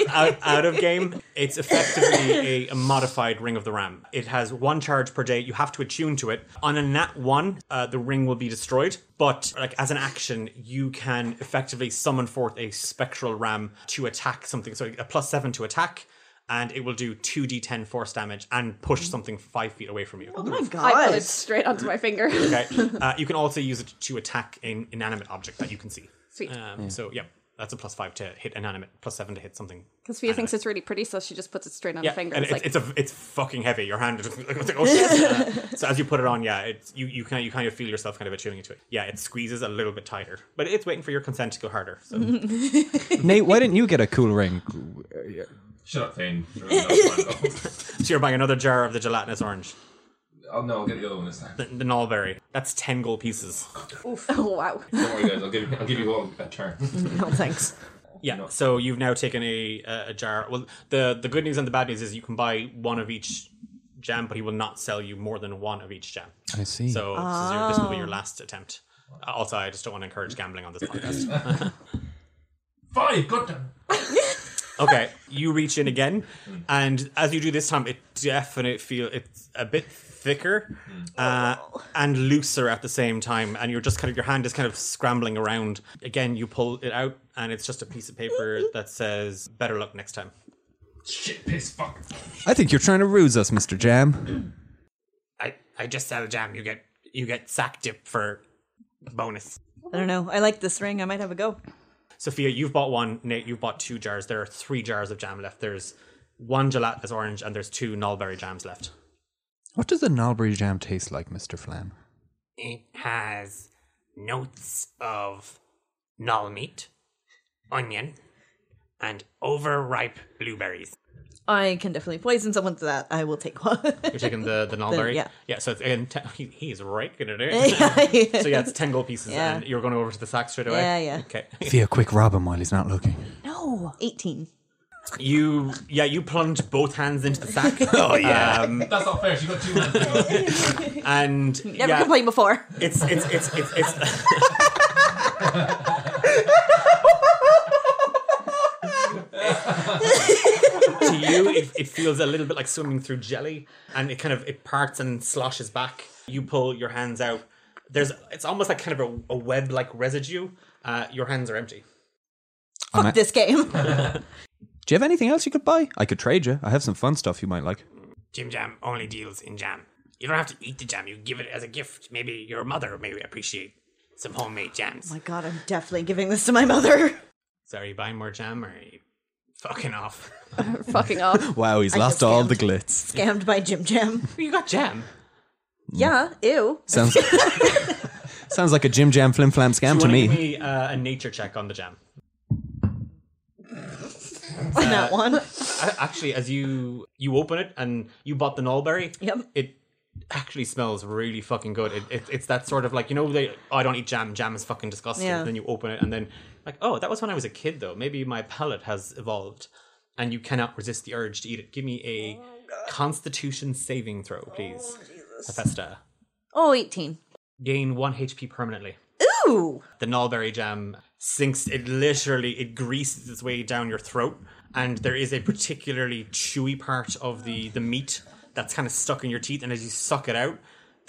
out, out of game. It's effectively a, a modified ring of the ram. It has one charge per day. You have to attune to it. On a nat one, uh, the ring will be destroyed. But like as an action, you can effectively summon forth a spectral ram to attack something. So a plus seven to attack. And it will do 2d10 force damage and push something five feet away from you. oh my god! I put it straight onto my finger. Okay. Uh, you can also use it to attack an inanimate object that you can see. Sweet. Um, So yeah, that's a plus five to hit inanimate, plus seven to hit something. Because Fia thinks it's really pretty, so she just puts it straight on Yeah, the finger. and It's it's, like, it's a it's fucking heavy. Your hand is just like, it's like, oh shit. Uh, so as you put it on, yeah, it's you you kind you kind of feel yourself kind of attuning to it. Yeah, it squeezes a little bit tighter, but it's waiting for your consent to go harder. So Nate, why didn't you get a cool ring? Shut up, Thane. Sure, no, fine, go. so you're buying another jar of the gelatinous orange, Oh no, I'll get the other one this time. the, the nullberry. That's ten gold pieces. oh wow. Don't worry, guys. I'll give you, I'll give you all a turn. No thanks. Yeah. So you've now taken a a, a jar. Well, the the good news and the bad news is you can buy one of each jam, but he will not sell you more than one of each jam. I see. So this, is your, this will be your last attempt. Uh, Also, I just don't want to encourage gambling on this podcast. Five. Good. damn. Okay, you reach in again, and as you do this time, it definitely feel it's a bit thicker uh, and looser at the same time, and you're just kind of your hand is kind of scrambling around. Again, you pull it out, and it's just a piece of paper that says "Better luck next time." Shit, piss, fuck. I think you're trying to ruse us, Mr. Jam. I I just sell jam. You get you get sack dip for bonus. I don't know. I like this ring. I might have a go. Sophia, you've bought one. Nate, you've bought two jars. There are three jars of jam left. There's one gelatinous orange, and there's two nullberry jams left. What does the nullberry jam taste like, Mr. Flam? It has notes of null meat, onion, and overripe blueberries. I can definitely poison someone to that. I will take one. You're taking the the nullberry, yeah. yeah. So it's again, ten, he, he's raking it in. so yeah, it's ten gold pieces, Yeah. and you're going over to the sack straight away. Yeah, yeah. Okay. Thea, quick rob him while he's not looking. no, eighteen. You yeah, you plunge both hands into the sack. oh yeah. Um, That's not fair. She got two hands. and Never yeah, complained before. it's it's it's it's it's. to you, it, it feels a little bit like swimming through jelly, and it kind of it parts and sloshes back. You pull your hands out. There's it's almost like kind of a, a web like residue. Uh, your hands are empty. Fuck I- this game. Do you have anything else you could buy? I could trade you. I have some fun stuff you might like. Jim Jam only deals in jam. You don't have to eat the jam. You give it as a gift. Maybe your mother may appreciate some homemade jams. Oh my god, I'm definitely giving this to my mother. So are you buying more jam or are you fucking off? Fucking off. Wow, he's I lost get all the glitz. Scammed by Jim Jam. you got jam. Yeah, ew. Sounds sounds like a Jim Jam Flim Flam scam You to to me. give me uh, a nature check on the jam? On that one. A- Actually, as you you open it and you bought the nullberry, Yep. it actually smells really fucking good. It, it, it's that sort of like you know they oh, I don't eat jam. Jam is fucking disgusting. Yeah. Then you open it and then like oh that was when I was a kid though. Maybe my palate has evolved, and you cannot resist the urge to eat it. Give me a Constitution saving throw, please, Hephaestus. Oh, 18. Gain one HP permanently. Ooh. the nullberry jam sinks it literally it greases its way down your throat and there is a particularly chewy part of the the meat that's kind of stuck in your teeth and as you suck it out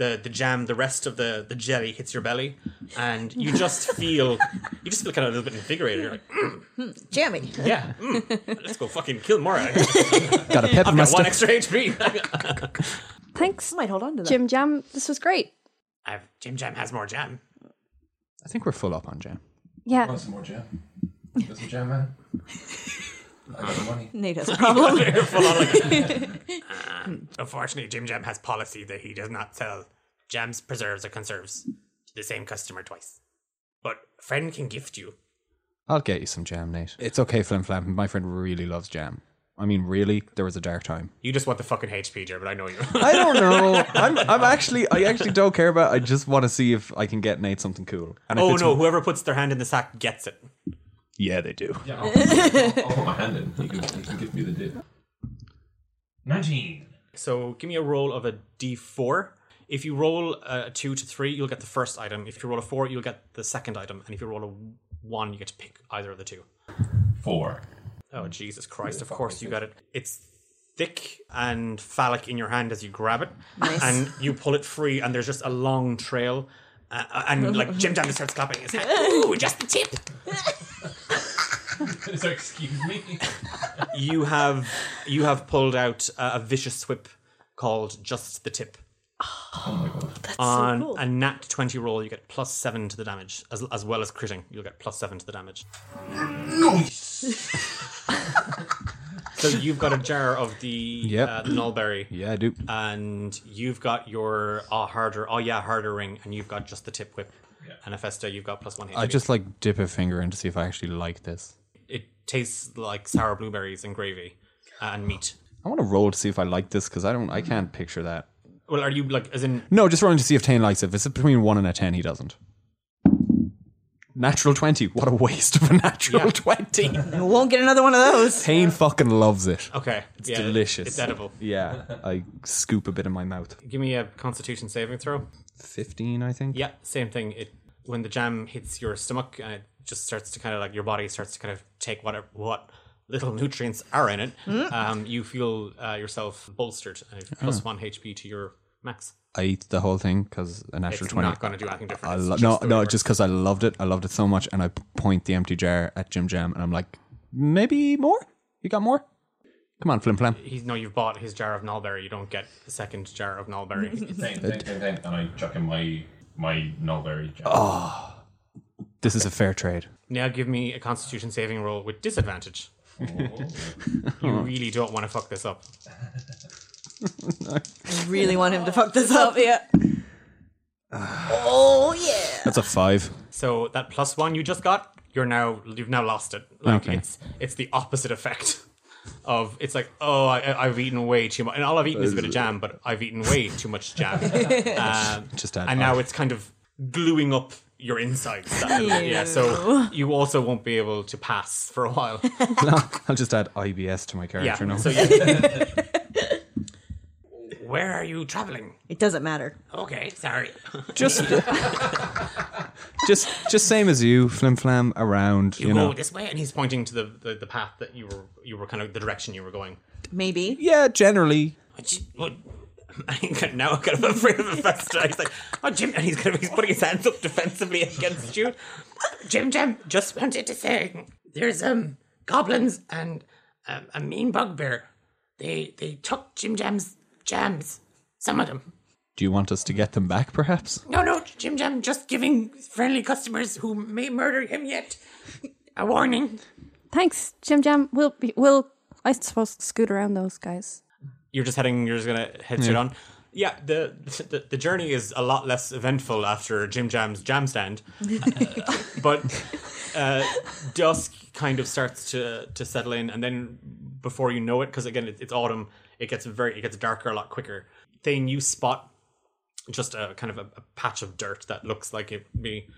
the the jam the rest of the the jelly hits your belly and you just feel you just feel kind of a little bit invigorated you're like "Mm, Jammy. yeah mm, let's go fucking kill Mora Got a pep in my got one extra hp Thanks, I might hold on to that. Jim Jam. This was great. I've, jim jam has more jam I think we're full up on jam. Yeah. Want some more jam? Got some jam, man? I money. Nate has a problem. Full on like- Uh, unfortunately, Jim Jam has policy that he does not sell jams, preserves, or conserves to the same customer twice. But a friend can gift you. I'll get you some jam, Nate. It's okay, Flim Flam. My friend really loves jam. I mean, really, there was a dark time. You just want the fucking HP, Jer, but I know you. I don't know. I'm, I'm actually, I actually don't care about. I just want to see if I can get Nate something cool. And oh it's- no, whoever puts their hand in the sack gets it. Yeah, they do. Yeah, I'll, I'll, I'll put my hand in. You can, you can give me the dip. 19. So give me a roll of a d4. If you roll a two to three, you'll get the first item. If you roll a four, you'll get the second item. And if you roll a one, you get to pick either of the two. Four. Oh Jesus Christ! Of course you got it. It's thick and phallic in your hand as you grab it, and you pull it free, and there's just a long trail. Uh, and like Jim Jam starts clapping his hand. Ooh, just the tip. so, excuse me. You have you have pulled out uh, a vicious whip called just the tip. Oh my god. On cool. a nat twenty roll, you get plus seven to the damage, as as well as critting. You'll get plus seven to the damage. So you've got a jar of the Yep. uh, the nullberry. Yeah, I do. and you've got your oh harder oh yeah harder ring and you've got just the tip whip Yeah. and Hephaestus you've got plus one HP. I just like dip a finger in to see if I actually like this. It tastes like sour blueberries and gravy uh, and meat I want to roll to see if I like this because I don't. I can't picture that. well are you like as in No, just rolling to see if Thane likes it. If it's between one and a ten, he doesn't. Natural twenty. What a waste of a natural Yeah. twenty. You won't get another one of those. Thane fucking loves it. okay it's delicious. it's edible Yeah, I scoop a bit in my mouth. give me a constitution saving throw Fifteen, I think. yeah same thing it when the jam hits your stomach and it just starts to kind of like your body starts to kind of take what what little nutrients are in it, um, you feel uh, yourself bolstered and plus one HP to your max. I eat the whole thing because a natural It's 20. not going to do anything different. I It's lo- no, no, it just because I loved it. I loved it so much, and I point the empty jar at Jim Jam, and I'm like, maybe more. You got more? Come on, Flim Flam. he's no, you've bought his jar of Nullberry. You don't get a second jar of Nullberry. Thing, thing, thing, thing, and I chuck in my my Nullberry jam. Oh. This is a fair trade. now give me a Constitution saving roll with disadvantage. you really don't want to fuck this up. I really want him to fuck this up. Yeah. oh yeah. That's a five. So that plus one you just got, you're now you've now lost it. Like Okay. it's it's the opposite effect of it's like oh I, I've eaten way too much, and all I've eaten is a bit of jam, but I've eaten way too much jam, um, Just add and now five. it's kind of gluing up your insides. That yeah, so you also won't be able to pass for a while. No, I'll just add IBS to my character Yeah. now. So you, where are you traveling? It doesn't matter. Okay, sorry. just, just, just same as you, Flim Flam around. You, You, go know, this way, and he's pointing to the, the the path that you were you were kind of the direction you were going. Maybe. yeah, generally. What? what now I'm kind of afraid of Hephaestus. He's like, oh, Jim, and he's kind of he's putting his hands up defensively against you. Jim, Jim, just wanted to say, there's um goblins and um, a mean bugbear. They they took Jim Jam's jams. Some of them. Do you want us to get them back, perhaps? No, no, Jim Jam, just giving friendly customers who may murder him yet a warning. Thanks, Jim Jam. We'll be, we'll I suppose scoot around those guys. You're just heading. You're just gonna head straight on. Yeah, the, the the journey is a lot less eventful after Jim Jam's jam stand, but uh, dusk kind of starts to to settle in, and then before you know it, because again it, it's autumn, it gets very it gets darker a lot quicker. Thane, you spot just a kind of a, a patch of dirt that looks like it would be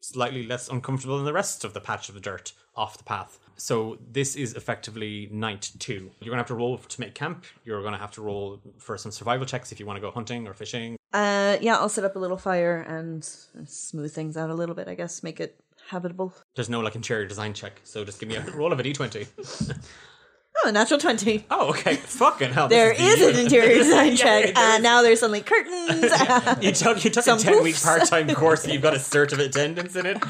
slightly less uncomfortable than the rest of the patch of the dirt off the path. So this is effectively night two. You're gonna have to roll to make camp. You're gonna have to roll for some survival checks if you want to go hunting or fishing. Uh, yeah, I'll set up a little fire and smooth things out a little bit. I guess make it habitable. There's no like interior design check, so just give me a roll of a d20. Oh, a natural twenty. Oh, okay. Fucking hell. There is this is an interior design Yeah, check, there uh, and now there's suddenly curtains. you took you took a ten week part time course. and You've got a cert of attendance in it.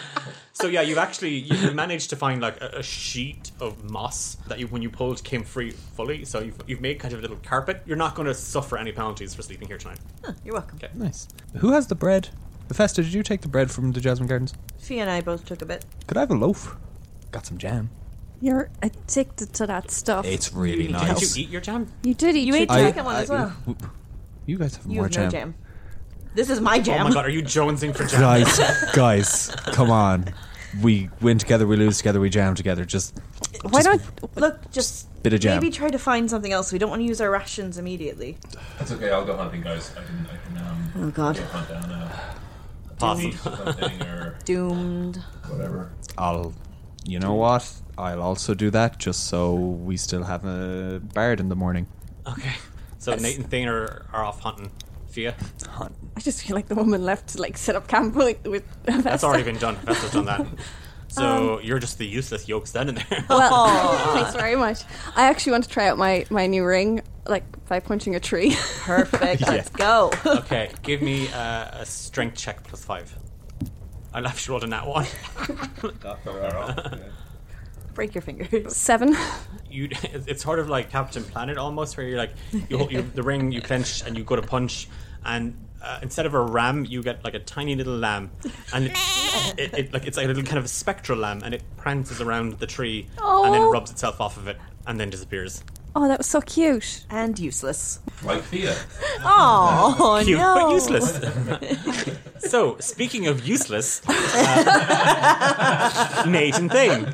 So yeah, you've actually you've managed to find like a, a sheet of moss that you when you pulled came free fully. So you've you've made kind of a little carpet. You're not going to suffer any penalties for sleeping here tonight. You're welcome. Okay. Nice. Who has the bread? Bethesda, did you take the bread from the Jasmine Gardens? Fee and I both took a bit. Could I have a loaf? Got some jam. You're addicted to that stuff. It's really Did nice. you eat your jam? you did eat You ate jam. the second one as well. You guys have You more have jam. no jam. This is my jam. Oh my god, are you jonesing for jam? Guys, guys, come on. We win together, we lose together, we jam together. Just Why don't Look, just Bit of jam. maybe try to find something else. We don't want to use our rations immediately. That's okay. I'll go hunting, guys. I can I can um Oh God, go hunt down a Awesome. beast or something or doomed. whatever. I'll. You know what? I'll also do that just so we still have a bard in the morning. Okay. So Nate and Thane are, are off hunting. Fia, I just feel like the woman left to like set up camp with, with that's already been done. Festa's done that. So you're just the useless yoke standing there. Well, thanks very much. I actually want to try out my my new ring, like by punching a tree. Perfect. Let's go. okay, give me uh, a strength check plus five. I'll actually roll a nat one. Break your fingers. Seven. you it's sort of like Captain Planet almost, where you're like you hold you, the ring, you clench, and you go to punch, and uh, instead of a ram, you get like a tiny little lamb, and it, it, it like it's like a little kind of a spectral lamb, and it prances around the tree, and then rubs itself off of it, and then disappears. Oh, that was so cute. And useless. Like Fia. Oh Cute no! but useless. so speaking of useless, uh, Nate and Thane,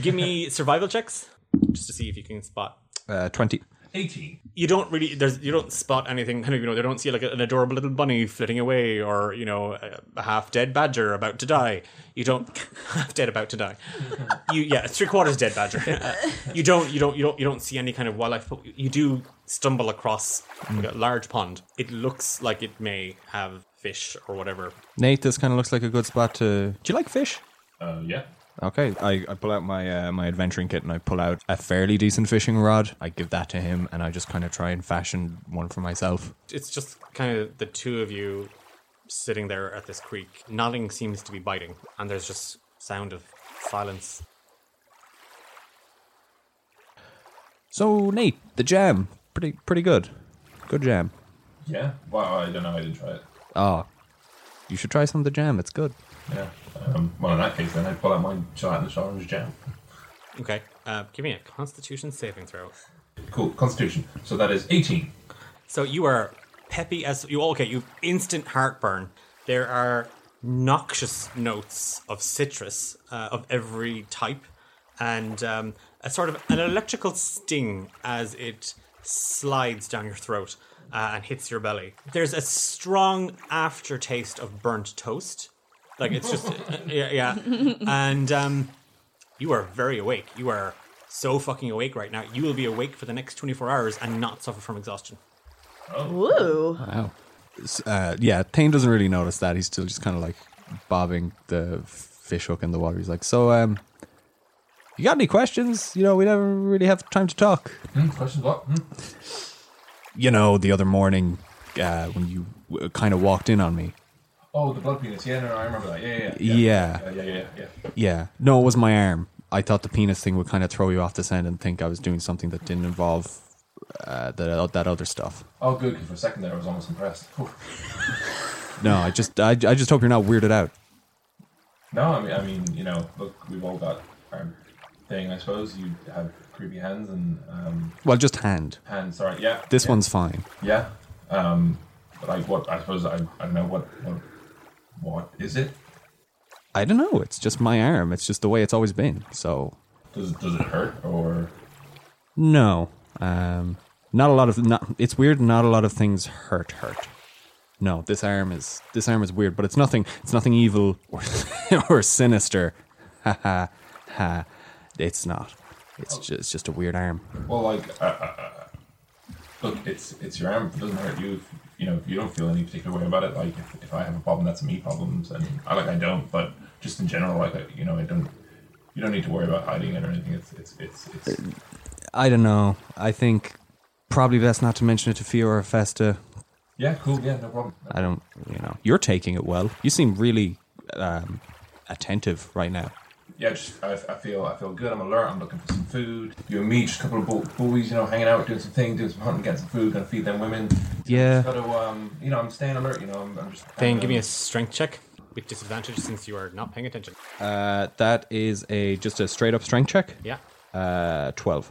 give me survival checks just to see if you can spot. Uh, 20. 18. you don't really there's you don't spot anything kind of you know they don't see like an adorable little bunny flitting away or you know a, a half dead badger about to die you don't half dead about to die you yeah three quarters dead badger Uh, you don't you don't you don't you don't see any kind of wildlife but you do stumble across like a large pond it looks like it may have fish or whatever Nate, this kind of looks like a good spot to. Do you like fish? Uh, yeah. Okay, I, I pull out my uh, my adventuring kit and I pull out a fairly decent fishing rod. I give that to him and I just kind of try and fashion one for myself. It's just kind of the two of you sitting there at this creek. Nothing seems to be biting, and there's just sound of silence. So Nate, the jam, pretty pretty good, good jam. Yeah. Well, I don't know. I didn't try it. Oh, you should try some of the jam. It's good. Yeah. Um, well, in that case, then I'd pull out my gelatinous orange jam. Okay, uh, give me a Constitution saving throw. Cool. Constitution. So that is 18. So you are peppy as you. all Okay, you have instant heartburn. There are noxious notes of citrus uh, of every type, and um, a sort of an electrical sting as it slides down your throat uh, and hits your belly. There's a strong aftertaste of burnt toast. Like it's just yeah, yeah, and um, you are very awake. You are so fucking awake right now. You will be awake for the next 24 hours and not suffer from exhaustion. Woo. Wow. Uh, yeah, Thane doesn't really notice that. He's still just kind of like bobbing the fish hook in the water. He's like, "So, um, you got any questions? You know, we never really have time to talk." Hmm, questions? What? Hmm? You know, the other morning uh, when you w- kind of walked in on me. Oh, the blood penis. Yeah, no, no, I remember that. Yeah, yeah, Yeah. yeah, yeah, yeah, yeah. Yeah. No, it was my arm. I thought the penis thing would kind of throw you off the scent and think I was doing something that didn't involve uh, the, that other stuff. Oh, good. 'cause for a second there, I was almost impressed. No, I just I, I just hope you're not weirded out. No, I mean, I mean, you know, look, we've all got our thing. I suppose you have creepy hands and um, Well, just hand. hands. Sorry, yeah. This yeah, one's fine. Yeah. Um, but like, what? I suppose I, I don't know what what what is it? I don't know. It's just my arm. It's just the way it's always been. So Does it does it hurt or? no, um, not a lot of. Not, it's weird. Not a lot of things hurt. Hurt. No, this arm is this arm is weird, but it's nothing. It's nothing evil or or sinister. Ha ha ha. It's not. It's just it's just a weird arm. Well, like, uh, uh, uh, look, it's it's your arm. It doesn't hurt you, you know, if you don't feel any particular way about it, like, if, if I have a problem, that's me problems, and I like I don't. But just in general, like, I, you know, I don't. You don't need to worry about hiding it or anything. It's it's it's. it's I don't know. I think probably best not to mention it to Fiora or Festa. yeah, cool. Yeah, no problem. I don't. You know, you're taking it well. You seem really um, attentive right now. Yeah, just I, I feel I feel good. I'm alert. I'm looking for some food. You and me, just a couple of bo- boys, you know, hanging out, doing some things, doing some hunting, getting some food, gonna feed them women. Yeah. Got to, um, you know, I'm staying alert. You know, I'm, I'm just. Then give me a strength check with disadvantage since you are not paying attention. Uh, that is a just a straight up strength check. Yeah. Uh, twelve.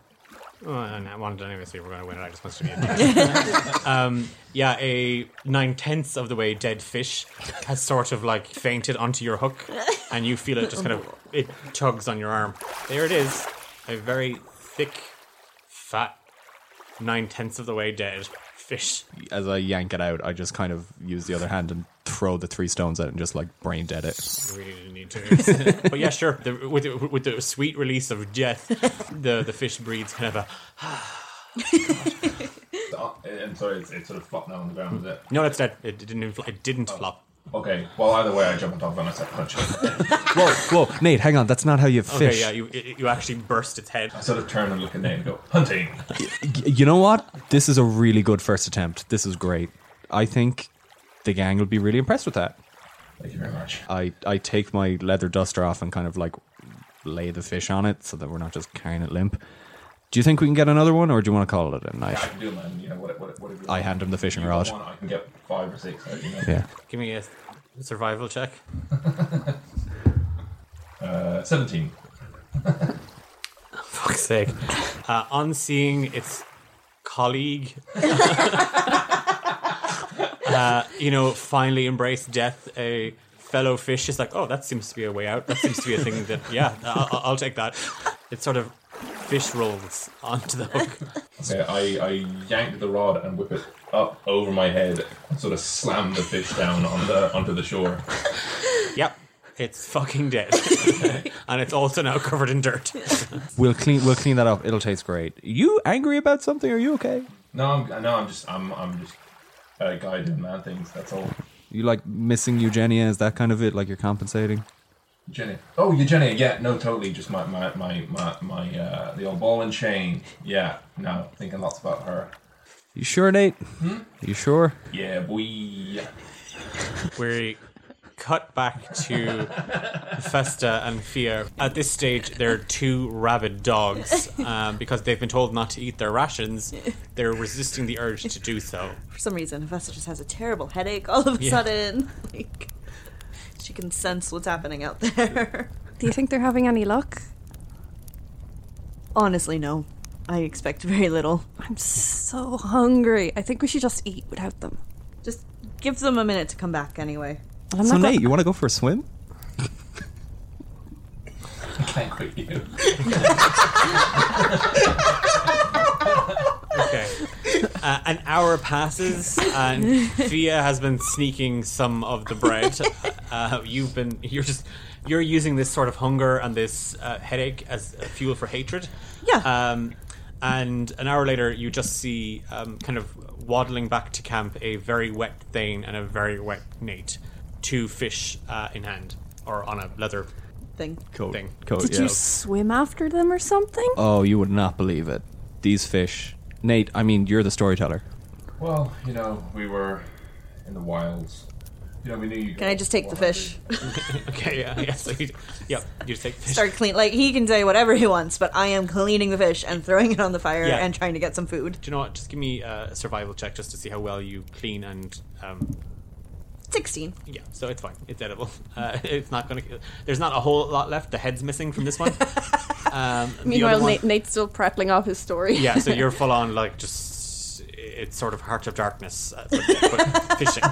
Oh, and I wanted anyway, so we're going to win it. I just wanted to be a um, Yeah, a nine tenths of the way dead fish has sort of like fainted onto your hook, and you feel it just kind of it tugs on your arm. There it is, a very thick, fat, nine tenths of the way dead fish. As I yank it out, I just kind of use the other hand and throw the three stones at it and just like brain dead it. Really didn't need to, but yeah, sure. The, with the, with the sweet release of death, the the fish breathes kind of a. Uh, I'm sorry, it's, it's sort of flopped now on the ground. Is it? No, that's dead. It didn't. even fl- It didn't flop. Okay. Well, either way, I jump on top of it and I start punching. Whoa, whoa, Nate, hang on. That's not how you fish. Okay, yeah, you you actually burst its head. I sort of turn and look at Nate and go, hunting. Y- You know what? This is a really good first attempt. This is great. I think the gang will be really impressed with that. Thank you very much. I, I take my leather duster off and kind of like lay the fish on it so that we're not just carrying it limp. Do you think we can get another one, or do you want to call it a night? I can do it, man. You know, what, what, what, I hand him the fishing you rod. want, I can get five or six. out, You know? Yeah. Give me a survival check. Uh, 17. Fuck's sake. Uh, on seeing its colleague, uh, you know, finally embrace death, a fellow fish is like, oh, that seems to be a way out. That seems to be a thing that, yeah, I'll, I'll- I'll take that. It sort of fish rolls onto the hook. Okay, I, I yank the rod and whip it up over my head sort of slam the fish down on the onto the shore. Yep. It's fucking dead. and it's also now covered in dirt. We'll clean we'll clean that up. It'll taste great. You angry about something? Are you okay? No, I'm no, I'm just I'm I'm just a guy doing man things. That's all. You like missing Eugenia? Is that kind of it? Like you're compensating? Jenny. Oh, Eugenia. Yeah, no, totally. Just my my my my, my uh, the old ball and chain. Yeah, no, thinking lots about her. You sure, Nate? You sure? Yeah, boy. we cut back to Festa and Fia. At this stage, they're two rabid dogs um, because they've been told not to eat their rations. They're resisting the urge to do so. For some reason, Hephaestus just has a terrible headache all of a Yeah. sudden. Like, she can sense what's happening out there. Do you think they're having any luck? Honestly, no. I expect very little. I'm so hungry. I think we should just eat without them. Just give them a minute to come back anyway. Well, I'm So, not go- Nate, you want to go for a swim? I can't quit you. Okay. Uh, an hour passes, and Fia has been sneaking some of the bread. Uh, you've been you're just you're using this sort of hunger and this uh, headache as uh, fuel for hatred. Yeah. Um, and an hour later, you just see um, kind of waddling back to camp a very wet Thane and a very wet Nate, two fish uh, in hand or on a leather Thing. Coat. thing. Coat, Did yeah. you swim after them or something? Oh, you would not believe it. These fish. Nate, I mean, you're the storyteller. Well, you know, we were in the wilds. You know, we knew you. Can I just take the fish? Okay, yeah, yeah. So you, yeah, you just take the fish. Start clean. Like he can say whatever he wants, but I am cleaning the fish and throwing it on the fire Yeah. and trying to get some food. Do you know what? Just give me a survival check just to see how well you clean and um, Sixteen. yeah. So it's fine. It's edible. Uh, it's not gonna. There's not a whole lot left. The head's missing from this one. Um, Meanwhile, one- Nate, Nate's still prattling off his story. yeah. So you're full on like just it's sort of heart of darkness, uh, but fishing.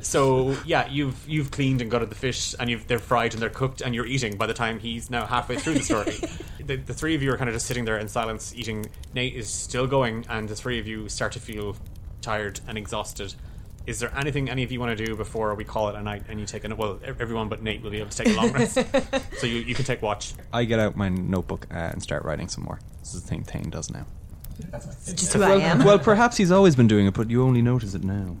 So yeah, you've you've cleaned and gutted the fish, and you've they're fried and they're cooked, and you're eating. By the time he's now halfway through the story, the, the three of you are kind of just sitting there in silence eating. Nate is still going, and the three of you start to feel tired and exhausted. Is there anything any of you want to do before we call it a night and you take a well everyone but Nate will be able to take a long rest, so you, you can take watch. I get out my notebook uh, and start writing some more. This is the thing Thane does now. That's my thing. Just who I am. Well, perhaps he's always been doing it, but you only notice it now.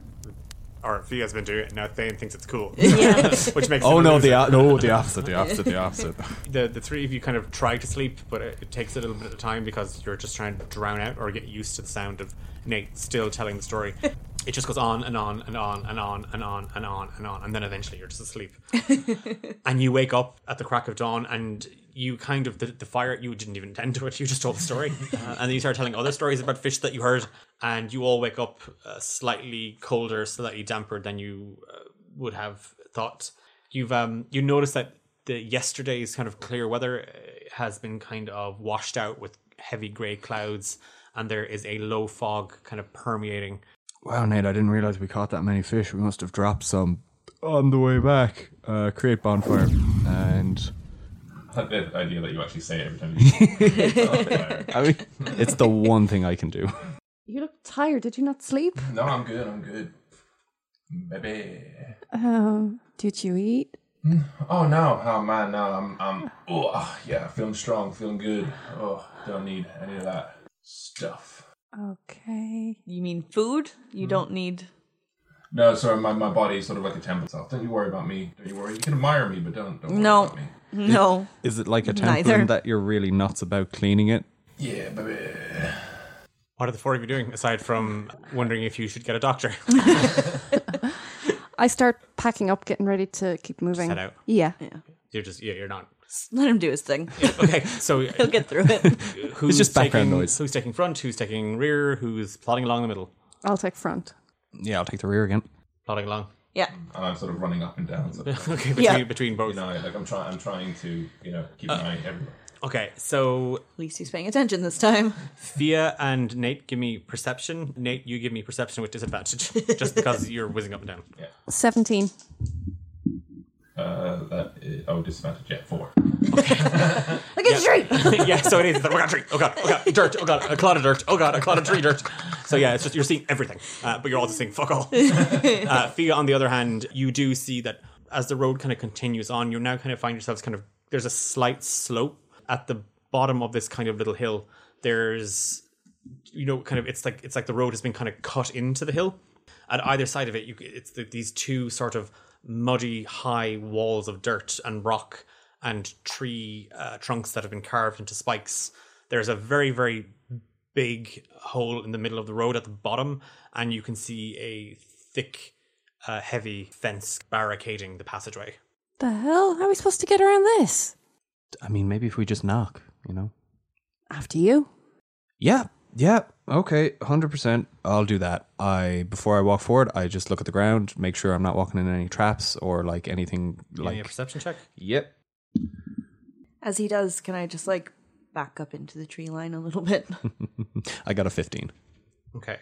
Or Fia's been doing it now. Thane thinks it's cool, Yeah. which makes Oh no, the o- no, the opposite, the opposite, the opposite. the the three of you kind of try to sleep, but it, it takes a little bit of time because you're just trying to drown out or get used to the sound of Nate still telling the story. It just goes on and on and on and on and on and on and on, and then eventually you're just asleep. and you wake up at the crack of dawn, and you kind of the, the fire. You didn't even tend to it. You just told the story, uh, and then you start telling other stories about fish that you heard, and you all wake up uh, slightly colder, slightly damper than you uh, would have thought. You've um you notice that the yesterday's kind of clear weather uh, has been kind of washed out with heavy grey clouds, and there is a low fog kind of permeating. Wow, Nate, I didn't realize we caught that many fish. We must have dropped some on the way back. Uh, create bonfire and I like the idea that you actually say it every time you. I mean, it's the one thing I can do. You look tired. Did you not sleep? no, I'm good. I'm good. Baby. Um, did you eat? Oh no! Oh man, no! I'm, I'm. Oh yeah, feeling strong, feeling good. Oh, don't need any of that stuff. Okay. You mean food? You hmm. don't need. No, sorry, my, my body's sort of like a temple itself. Don't you worry about me. Don't you worry. You can admire me, but don't don't worry No. about me. No. Is it like a temple in that you're really nuts about cleaning it? Yeah, baby. What are the four of you doing aside from wondering if you should get a doctor? I start packing up, getting ready to keep moving. head out. Yeah. you're just yeah, you're not. Let him do his thing. Okay, so He'll get through it. who's just background taking, noise. Who's taking front? Who's taking rear? Who's plodding along the middle? I'll take front. Yeah, I'll take the rear again. Plodding along. Yeah. And I'm sort of running up and down. So, Okay, between, Yeah. between both. you know, like I'm trying. I'm trying to, you know, keep an uh, eye everywhere. Okay, so At least he's paying attention this time. Fia and Nate give me perception. Nate, you give me perception with disadvantage, just because you're whizzing up and down. Yeah. 17. Uh, that is, oh, disadvantage. Yeah, four. Look at the tree! yeah, so it is. It's like, oh god, tree. Oh god, oh god, dirt. Oh god, a clod of dirt. Oh god, a clod of tree dirt. So yeah, it's just you're seeing everything, uh, but you're also seeing fuck all. Uh, Fia, on the other hand, you do see that as the road kind of continues on, you now kind of find yourselves kind of there's a slight slope at the bottom of this kind of little hill. There's you know kind of it's like it's like the road has been kind of cut into the hill. At either side of it, you, it's the, these two sort of muddy, high walls of dirt and rock and tree uh, trunks that have been carved into spikes. There's a very, very big hole in the middle of the road at the bottom, and you can see a thick, uh, heavy fence barricading the passageway. The hell? How are we supposed to get around this? I mean, maybe if we just knock, you know? After you. Yeah, yeah, okay, 100%. I'll do that. I Before I walk forward, I just look at the ground, make sure I'm not walking in any traps or like anything Give me a like. perception check. Yep. As he does, can I just like back up into the tree line a little bit? I got a 15. Okay.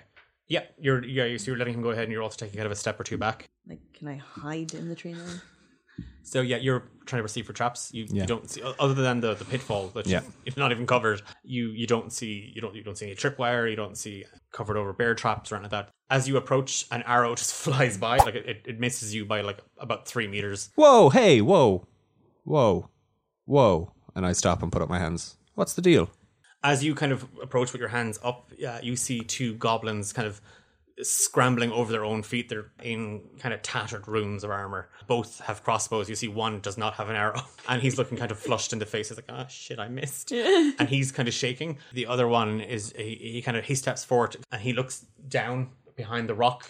Yeah, you're yeah, You, so you're letting him go ahead, and you're also taking kind of a step or two back. like, can I hide in the tree line? So yeah, you're trying to receive for traps. You, Yeah. you don't see other than the, the pitfall that Yeah. it's not even covered. You you don't see you don't you don't see any tripwire. You don't see covered over bear traps or anything like that. As you approach, an arrow just flies by. Like it, it, misses you by like about three meters. Whoa, hey, whoa, whoa, whoa. And I stop and put up my hands. What's the deal? As you kind of approach with your hands up, uh, you see two goblins kind of scrambling over their own feet. They're in kind of tattered ruins of armor. Both have crossbows. You see one does not have an arrow, and he's looking kind of flushed in the face. He's like, "Oh shit, I missed," and he's kind of shaking. The other one is he, he kind of he steps forward and he looks down behind the rock.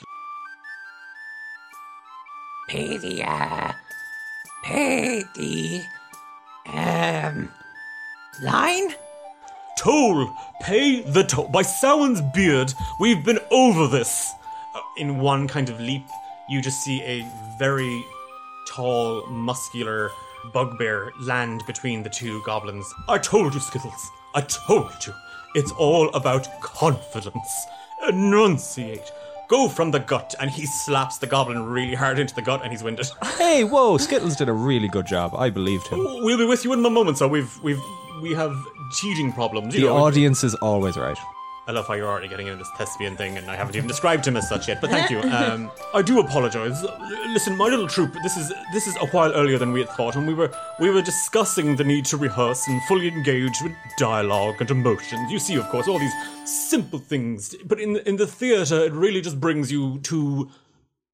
pay the uh pay the um line Toll, pay the toll. By Samhain's beard, we've been over this. Uh, in one kind of leap, you just see a very tall, muscular bugbear land between the two goblins. I told you, Skittles. I told you. It's all about confidence. Enunciate. Go from the gut, and he slaps the goblin really hard into the gut, and he's winded. Hey, whoa, Skittles did a really good job. I believed him. we'll be with you in a moment, so we've we've we have cheating problems. You The know, audience is always right. I love how you're already getting into this thespian thing, and I haven't even described him as such yet. But thank you. Um, I do apologise. Listen, my little troop. This is this is a while earlier than we had thought, and we were we were discussing the need to rehearse and fully engage with dialogue and emotions. You see, of course, all these simple things, but in in the theatre, it really just brings you to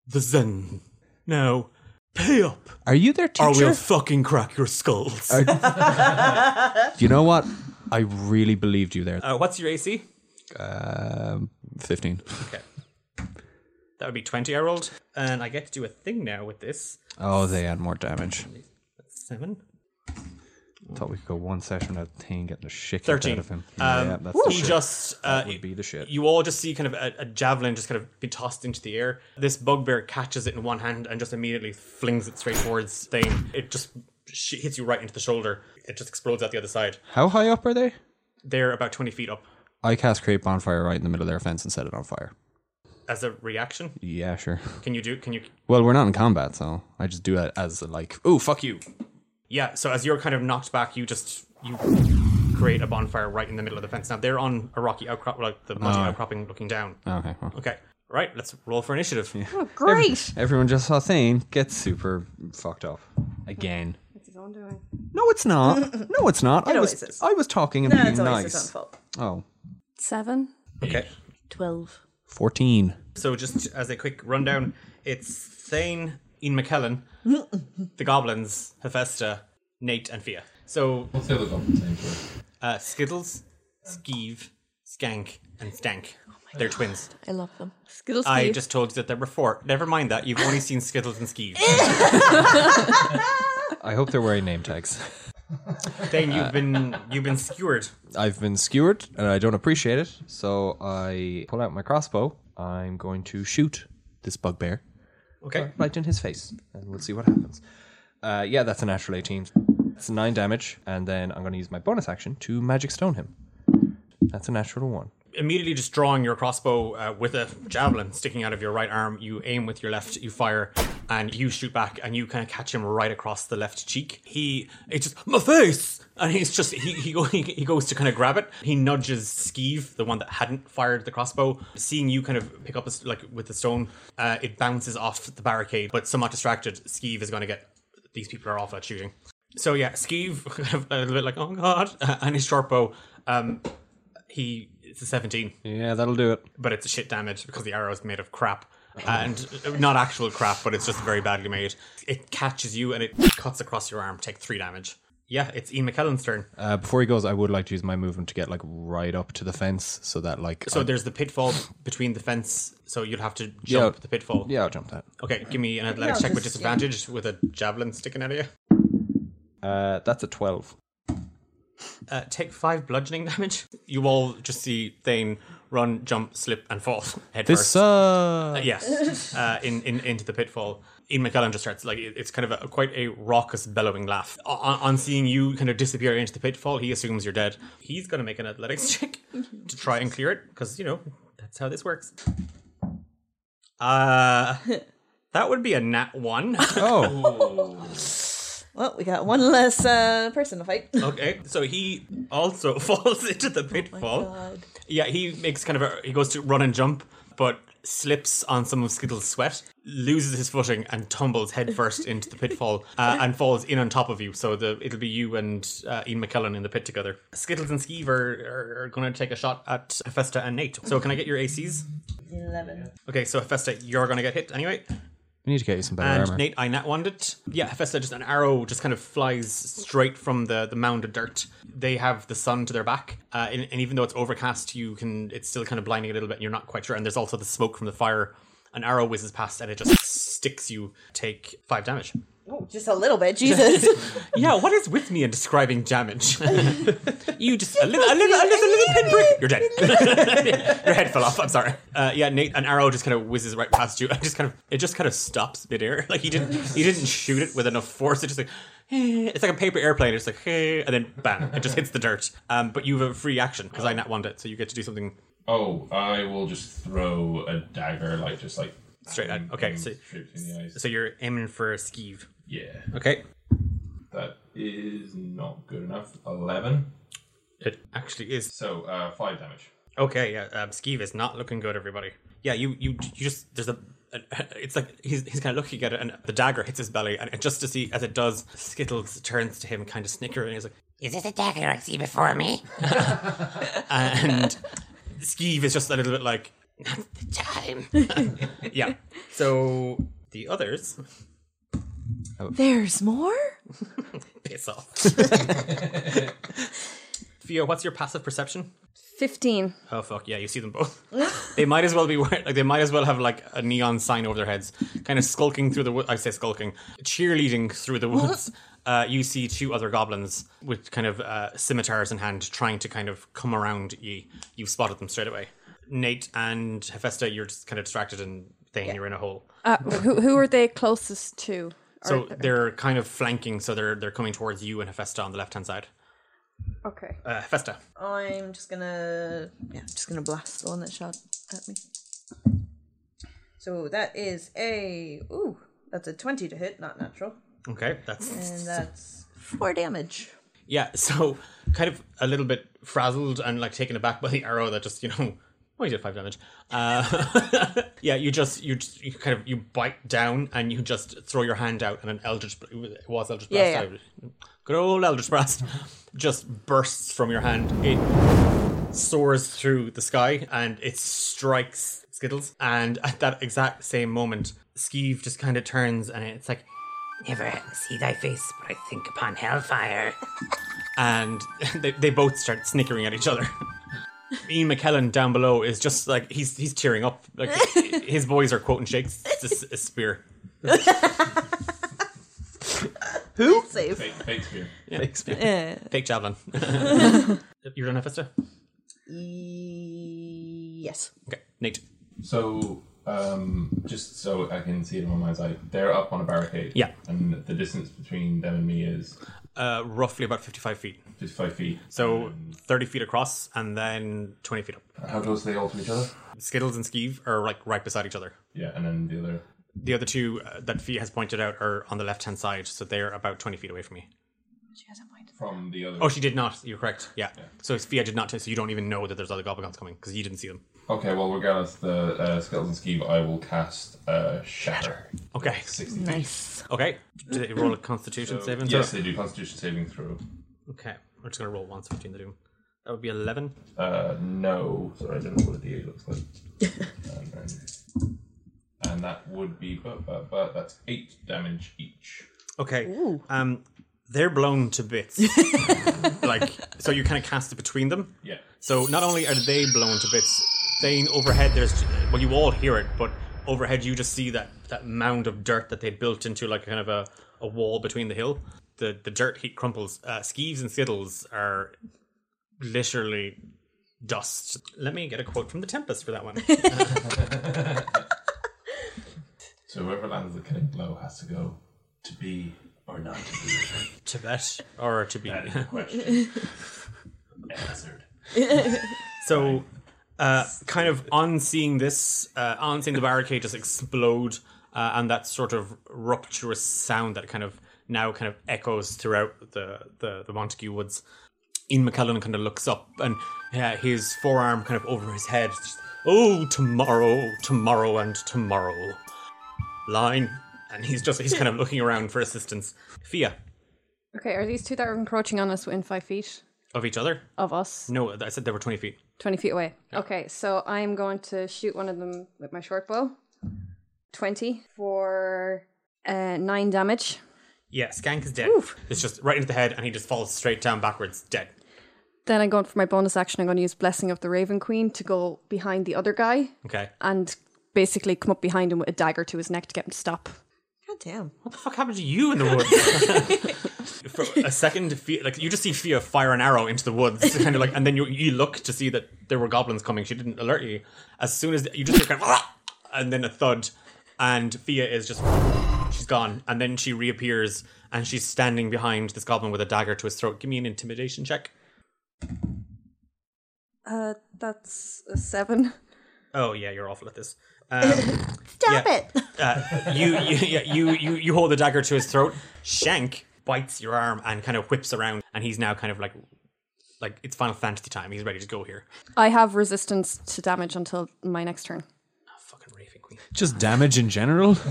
the zen. Now, pay up, Are you their teacher? or teacher? we'll fucking crack your skulls. you know what? I really believed you there. Uh, what's your AC? Um, 15. Okay. That would be 20 I rolled. And I get to do a thing now with this. Oh, they add more damage. Seven. Thought we could go one session without Thane getting the shit kicked 13. out of him. Um, yeah, that's the he shit. just. Uh, That would be the shit. You all just see kind of a, a javelin just kind of be tossed into the air. This bugbear catches it in one hand and just immediately flings it straight towards Thane. It just sh- hits you right into the shoulder. It just explodes out the other side. How high up are they? They're about 20 feet up. I cast create bonfire right in the middle of their fence and set it on fire. As a reaction, Yeah, sure. can you do? Can you? Well, we're not in combat, so I just do it as a, like, oh, fuck you. Yeah. So as you're kind of knocked back, you just you create a bonfire right in the middle of the fence. Now they're on a rocky outcrop, like the muddy oh. outcropping, looking down. Okay, well. Okay. Right. Let's roll for initiative. Oh, great. Everyone just saw Thane get super fucked up. Again. It's his own doing. No, it's not. No, it's not. I always was, is. I was talking and No, being it's always his own nice. fault. Oh. Seven. Okay. 12. 14. So just as a quick rundown, it's Thane, Ian McKellen, the goblins, Hephaestus, Nate, and Fia. So What's the other goblin's name for it? uh, Skittles, Skeeve, Skank, and Stank. They're twins. I love them. Skittles. I Steve. just told you that there were four. Never mind that. You've only seen Skittles and Skeeve. I hope they're wearing name tags. Thane, you've been you've been skewered. I've been skewered and I don't appreciate it, so I pull out my crossbow. I'm going to shoot this bugbear Okay. right in his face, and we'll see what happens. Uh, yeah, that's a natural 18. It's 9 damage, and then I'm going to use my bonus action to magic stone him. That's a natural 1. immediately just drawing your crossbow uh, with a javelin sticking out of your right arm you aim with your left you fire and you shoot back and you kind of catch him right across the left cheek. He it's just my face! And he's just he he, go, he, he goes to kind of grab it. He nudges skeeve the one that hadn't fired the crossbow. Seeing you kind of pick up a like with the stone uh, it bounces off the barricade but somewhat distracted skeeve is going to get these people are off at shooting. So yeah skeeve a little bit like oh god and his short bow um he it's a 17 Yeah, that'll do it. but it's a shit damage because the arrow is made of crap. And uh, not actual crap, but it's just very badly made. It catches you and it cuts across your arm. Take three damage. Yeah, it's Ian McKellen's turn. Uh, before he goes, I would like to use my movement to get like right up to the fence so that like. So I- there's the pitfall between the fence, so you'd have to jump Yeah. the pitfall. yeah, I'll jump that. Okay, give me an athletics I'll check with just- disadvantage with a javelin sticking out of you. Uh, that's a twelve. Uh, take five bludgeoning damage. You all just see Thane run, jump, slip, and fall head This first. sucks. Uh, yes, uh, in, in into the pitfall. Ian McKellen just starts like it's kind of a, quite a raucous, bellowing laugh. On, on seeing you kind of disappear into the pitfall, he assumes you're dead. He's going to make an athletics check to try and clear it because you know that's how this works. Uh, that would be a nat one. Oh, Well, we got one less uh, person to fight. okay, so he also falls into the pitfall. God. Yeah, he makes kind of a he goes to run and jump, but slips on some of Skittles' sweat, loses his footing, and tumbles headfirst into the pitfall uh, and falls in on top of you. So the it'll be you and uh, Ian McKellen in the pit together. Skittles and Skeeve are, are, are going to take a shot at Hephaestus and Nate. So can I get your ACs? 11. Okay, so Hephaestus, you're going to get hit anyway. We need to get you some better And armor. Nate, I nat one it. Yeah, Hephaestus, just an arrow just kind of flies straight from the, the mound of dirt. They have the sun to their back, uh, and, and even though it's overcast, you can it's still kind of blinding a little bit, and you're not quite sure. And there's also the smoke from the fire. An arrow whizzes past, and it just sticks you. Take five damage. Oh, just a little bit, Jesus. Yeah, what is with me in describing damage? you just a little, a little, a little, a little pinprick. You're dead. Your head fell off. I'm sorry. Uh, yeah, Nate, an arrow just kind of whizzes right past you. and just kind of, it just kind of stops midair. Like he didn't, he didn't shoot it with enough force. It just like, eh, it's like a paper airplane. It's like, eh, and then bam, it just hits the dirt. Um, but you have a free action because I nat one it, so you get to do something Oh, I will just throw a dagger, like just like straight out. Okay, so, straight between the eyes. so you're aiming for a skeeve. Yeah, Okay, that is not good enough. Eleven. it actually is So uh, five damage. Okay, yeah, um, Skeeve is not looking good, everybody. Yeah, you you you just there's a, a it's like he's he's kind of looking at it, and the dagger hits his belly, and just to see as it does, Skittles turns to him, kind of snickering, and he's like, Is this a dagger I see before me? and Skeeve is just a little bit like, not the Time. yeah. So the others There's more? piss off. Theo, what's your passive perception? 15. Oh fuck yeah, you see them both. they might as well be wearing like they might as well have like a neon sign over their heads, kind of skulking through the wood. I say skulking, cheerleading through the woods. Uh, you see two other goblins with kind of uh, scimitars in hand, trying to kind of come around ye. You've spotted them straight away. Nate and Hephaestus, you're just kind of distracted and Thane, you're in a hole. Uh, who, who are they closest to? So Or- they're kind of flanking, so they're they're coming towards you and Hephaestus on the left hand side. okay. Uh, Hephaestus, I'm just gonna yeah, just gonna blast the one that shot at me. So that is a ooh, that's a twenty to hit, not natural, okay, that's and that's four damage. Yeah, so kind of a little bit frazzled and like taken aback by the arrow that just you know. Oh, you did five damage. Uh, yeah, you just you just, you kind of you bite down and you just throw your hand out and an eldritch it was eldritch blast. Yeah, out. Good old eldritch blast just bursts from your hand. It soars through the sky and it strikes Skittles. And at that exact same moment, Skeeve just kind of turns and it's like, Never see thy face, but I think upon hellfire. and they, they both start snickering at each other. Ian McKellen down below is just like he's he's tearing up. Like his boys are quoting Shakes. It's a, s- a spear. Who? Save. Fake, fake spear. Eh. Fake javelin. You're done, Hephaestus? yes. Okay, Nate. So, um, just so I can see it in my mind's eye, they're up on a barricade. Yeah. And the distance between them and me is Uh, roughly about 55 feet. 55 feet. So 30 feet across and then 20 feet up. How close are they all to each other? Skittles and Skeeve are like right beside each other. Yeah, and then the other. The other two uh, that Fia has pointed out are on the left hand side, so they're about 20 feet away from me. From the other. Oh, she did not. You're correct. Yeah. So Fia did not, so you don't even know that there's other goblins coming because you didn't see them. Okay, well, regardless, the uh, Skittles and Skeeve, I will cast uh, Shatter. Okay. 60 feet. Nice. Okay. Did they roll a constitution So, saving yes, throw? they do Constitution saving throw. Okay. We're just going to roll once between the doom. That would be 11. Uh, no, sorry, I don't know what a D8 looks like. and then, and that would be, but, but, but that's eight damage each. Okay. Um, they're blown to bits. like, so you kind of cast it between them. Yeah. So not only are they blown to bits, Thane overhead there's well you all hear it, but overhead you just see that that mound of dirt that they built into like kind of a, a wall between the hill. The the dirt heat crumples. Uh, Skeeves and Skittles are literally dust. Let me get a quote from the Tempest for that one. So whoever lands the killing blow has to go to be or not to be. Tibet or to be. That is the question. Answered. So, uh, kind of on seeing this, uh, on seeing the barricade just explode, uh, and that sort of rupturous sound that kind of now kind of echoes throughout the the, the Montague Woods. Ian McKellen kind of looks up, and yeah, his forearm kind of over his head. Just, oh, tomorrow, tomorrow, and tomorrow. Line, and he's just he's kind of looking around for assistance. Fia Okay, are these two that are encroaching on us within five feet of each other. of us? No, I said they were twenty feet. 20 feet away. Okay, so I'm going to shoot one of them with my short bow. 20 for uh, 9 damage. Yeah, Skank is dead. It's just right into the head, and he just falls straight down backwards, dead. Then I'm going for my bonus action. I'm going to use Blessing of the Raven Queen to go behind the other guy Okay. and basically come up behind him with a dagger to his neck to get him to stop. God damn. What the fuck happened to you in the woods? For a second, Fia, like you just see Fia fire an arrow into the woods, kind of like, and then you you look to see that there were goblins coming. She didn't alert you. As soon as you just hear kind of, and then a thud, and Fia is just she's gone, and then she reappears and she's standing behind this goblin with a dagger to his throat. Give me an intimidation check. Uh, that's a 7. Oh yeah, you're awful at this. Um, Stop Yeah. it. uh, you you, yeah, you you you hold the dagger to his throat. Shank bites your arm and kind of whips around, and he's now kind of like like it's Final Fantasy time. He's ready to go here. I have resistance to damage until my next turn. Fucking Raven Queen. Just damage in general.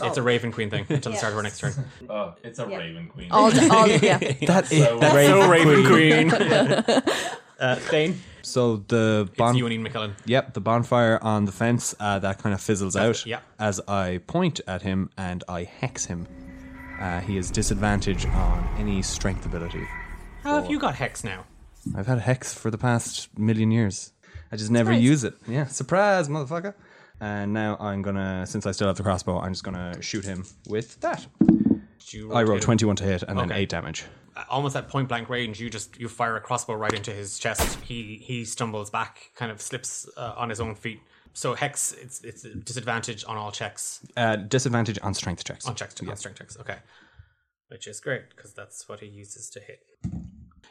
It's a Raven Queen thing until the start of our next turn. Oh, it's a Raven Queen. All, all yeah. that is So- that So Raven Raven Queen. Uh, Thane, So the it's you and Ian McKellen. Yep, the bonfire on the fence uh, that kind of fizzles out yeah. as I point at him and I hex him. Uh, he has disadvantage on any strength ability. How have you got hex now? I've had a hex for the past million years. I just never use it. Yeah, surprise, motherfucker. And now I'm gonna, since I still have the crossbow, I'm just gonna shoot him with that. Did you I roll rolled to- 21 to hit and then Okay. 8 damage. Almost at point blank range. You just you fire a crossbow right into his chest. He he stumbles back, kind of slips uh, on his own feet. So hex, it's it's a disadvantage on all checks. Uh, disadvantage on strength checks. On checks, on strength checks. Okay, which is great because that's what he uses to hit.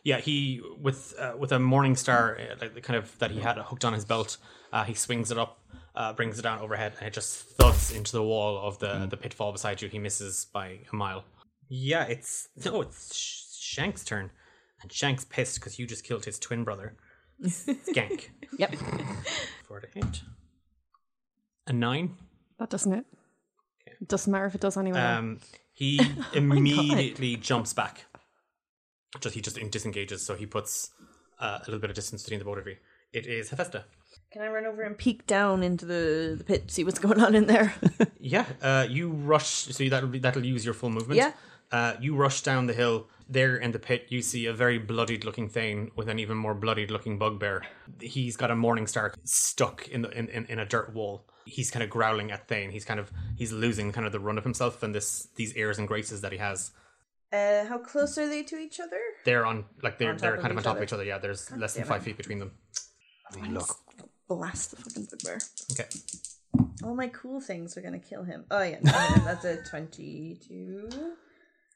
Yeah, he with uh, with a morning star, uh, like the kind of that he had hooked on his belt. Uh, he swings it up, uh, brings it down overhead, and it just thuds into the wall of the the pitfall beside you. He misses by a mile. Yeah, it's no, it's Shank's turn, and Shank's pissed because you just killed his twin brother, Skank. Yep. For the hit, a nine. That doesn't it? It doesn't matter if it does anyway. Um, he immediately jumps back. Just he just disengages, so he puts uh, a little bit of distance between the both of you. It is Hephaestus. Can I run over and peek down into the, the pit, see what's going on in there? Yeah, uh, you rush. So that'll be that'll use your full movement. Yeah. Uh, you rush down the hill. There in the pit, you see a very bloodied-looking Thane with an even more bloodied-looking bugbear. He's got a morning star stuck in the in, in, in a dirt wall. He's kind of growling at Thane. He's kind of he's losing kind of the run of himself and this these airs and graces that he has. uh, how close are they to each other? They're on like they're On they're of kind of on top other. of each other. Yeah, there's less than five it. feet between them. Look. Blast the fucking bugbear. Okay. All my cool things are gonna kill him. Oh yeah, no, that's a twenty-two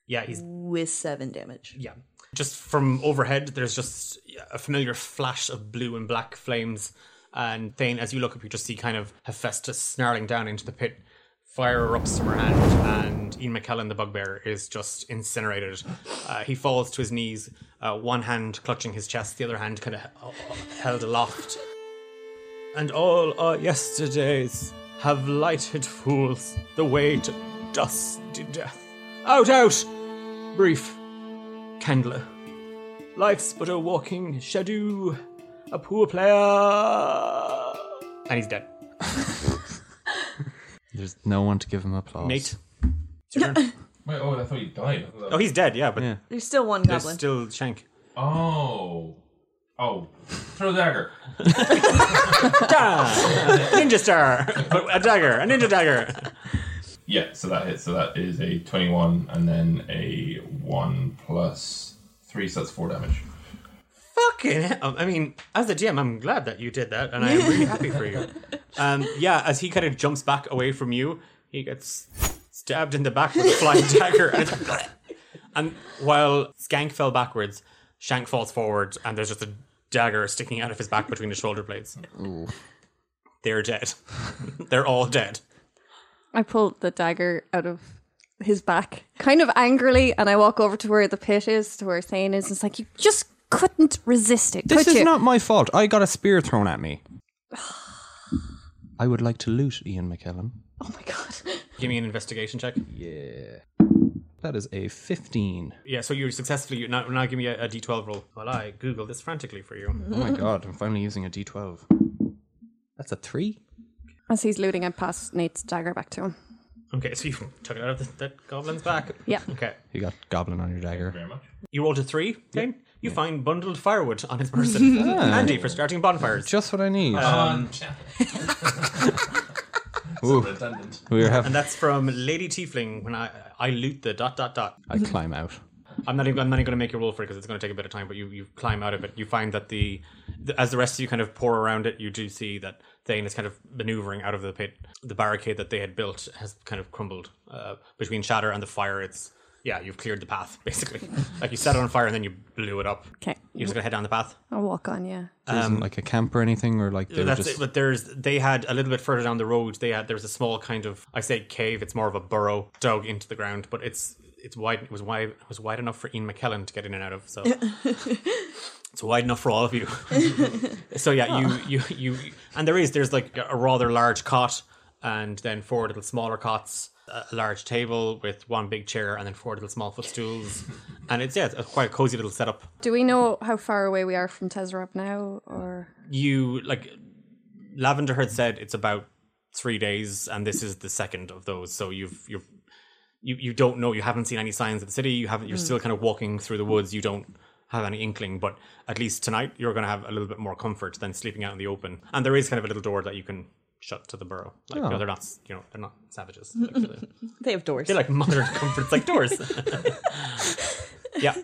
Yeah, he's with seven damage. yeah. Just from overhead, there's just a familiar flash of blue and black flames. And Thane, as you look up, you just see kind of Hephaestus snarling down into the pit. Fire erupts from her hand, and Ian McKellen, the bugbear, is just incinerated. Uh, he falls to his knees, uh, one hand clutching his chest, the other hand kind of held aloft. And all our yesterdays have lighted fools the way to dusty death. Out, out! Brief. Candler. Life's but a walking shadow, a poor player. And he's dead. There's no one to give him applause. Nate. It's your turn. Wait, oh, I thought he died. I thought Oh, he's dead. Yeah, but Yeah. There's still one there's goblin. still Shank. Oh. Oh. Throw the dagger. Ninja star. a dagger. A ninja dagger. Yeah, so that hits. So that is a 21 and then a 1 plus 3, so that's 4 damage. Fucking hell. I mean, as a GM, I'm glad that you did that, and I'm really happy for you. Um, yeah, as he kind of jumps back away from you, he gets stabbed in the back with a flying dagger. And, and while Skank fell backwards, Shank falls forward, and there's just a dagger sticking out of his back between his shoulder blades. Ooh. They're dead. They're all dead. I pull the dagger out of his back, kind of angrily, and I walk over to where the pit is, to where Thane is. And It's like you just couldn't resist it. This could is you? not my fault. I got a spear thrown at me. I would like to loot Ian McKellen. Oh my god! Give me an investigation check. Yeah. That is a 15. Yeah, so you successfully. Now, now give me a, a d12 roll while I Google this frantically for you. Oh my god, I'm finally using a d12. That's a 3? As he's looting, I pass Nate's dagger back to him. Okay, so you took it out of the, that goblin's back. Yeah. Okay. You got goblin on your dagger. Very much. You rolled a three, Thane? You find bundled firewood on his person. Handy for starting bonfires. Just what I need. Um, Ooh. redundant. we were and that's from Lady Tiefling when I I loot the dot dot dot. I climb out. I'm not even I'm not even going to make you roll for it because it's going to take a bit of time. But you you climb out of it. You find that the, the as the rest of you kind of pour around it, you do see that Thane is kind of maneuvering out of the pit. The barricade that they had built has kind of crumbled uh, between Shatter and the fire. It's yeah, you've cleared the path basically. like you set it on fire and then you blew it up. Okay, You're just gonna head down the path. I'll walk on. Yeah. There isn't like a camp or anything, or like they were That's just. it. But there's they had a little bit further down the road. They had there was a small kind of I say cave. It's more of a burrow dug into the ground, but it's it's wide. It was wide. It was wide enough for Ian McKellen to get in and out of. So it's wide enough for all of you. so yeah, you oh. you you and there is there's like a rather large cot and then four little smaller cots. A large table with one big chair and then four little small footstools, and it's yeah, it's quite a cozy little setup. Do we know how far away we are from Tezrab now, or you like Lavender had said it's about three days, and this is the second of those. So you've you've you you don't know. You haven't seen any signs of the city. You haven't. You're hmm. still kind of walking through the woods. You don't have any inkling, but at least tonight you're going to have a little bit more comfort than sleeping out in the open. And there is kind of a little door that you can shut to the burrow. Like you know, oh. they're not you know they're not savages. Like, they're, have doors. they're like modern comforts, like doors. yeah.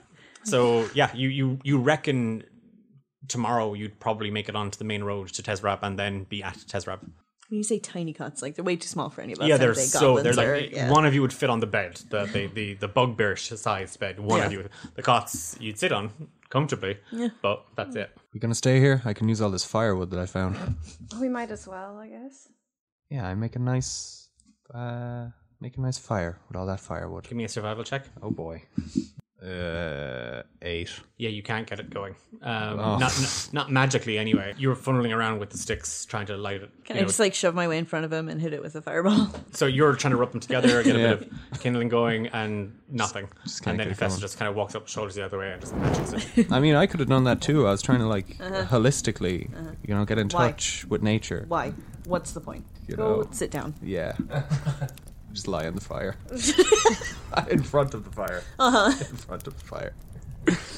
So yeah, you you you reckon tomorrow you'd probably make it onto the main road to Tezrab and then be at Tezrab. When you say tiny cots, like they're way too small for any of us. yeah, they're they? so they're like are- yeah. one of you would fit on the bed, the the the, the bugbear sized bed. One of Yeah. you, the cots you'd sit on comfortably. Yeah. But that's it. We're gonna stay here? I can use all this firewood that I found. we might as well, I guess. Yeah, I make a nice, uh, make a nice fire with all that firewood. Give me a survival check. Oh boy. Uh, eight. Yeah, you can't get it going. Um, Oh. not, not not magically anyway. You were funneling around with the sticks trying to light it. Can I know, just like shove my way in front of him and hit it with a fireball? So you're trying to rub them together, get a bit of kindling going, and nothing. kinda and then get it Festa going. just kind of walks up, shoulders the other way, and just matches it. I mean, I could have done that too. I was trying to like holistically, you know, get in Why? touch with nature. Why? What's the point? You Go know. sit down. Yeah. Just lie on the fire. in front of the fire. Uh-huh. In front of the fire.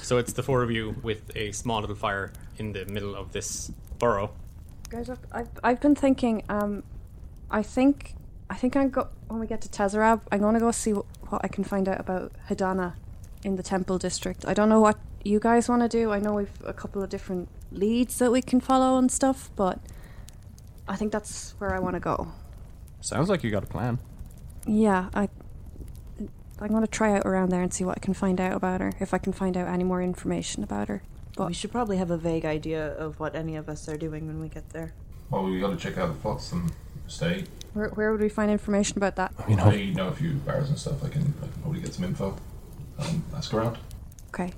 so it's the four of you with a small little fire in the middle of this burrow. Guys, I've, I've, I've been thinking. Um, I think I think I'm go when we get to Tezrab, I'm gonna go see what, what I can find out about Hadana in the Temple District. I don't know what you guys want to do. I know we've a couple of different leads that we can follow and stuff, but I think that's where I want to go. Sounds like you got a plan. Yeah, I. I'm gonna try out around there and see what I can find out about her. If I can find out any more information about her. But We should probably have a vague idea of what any of us are doing when we get there. Well, we got to check out the plots and stay. where, where would we find information about that? You know, I know a few bars and stuff. I can, I can probably get some info. Um, ask around. Okay.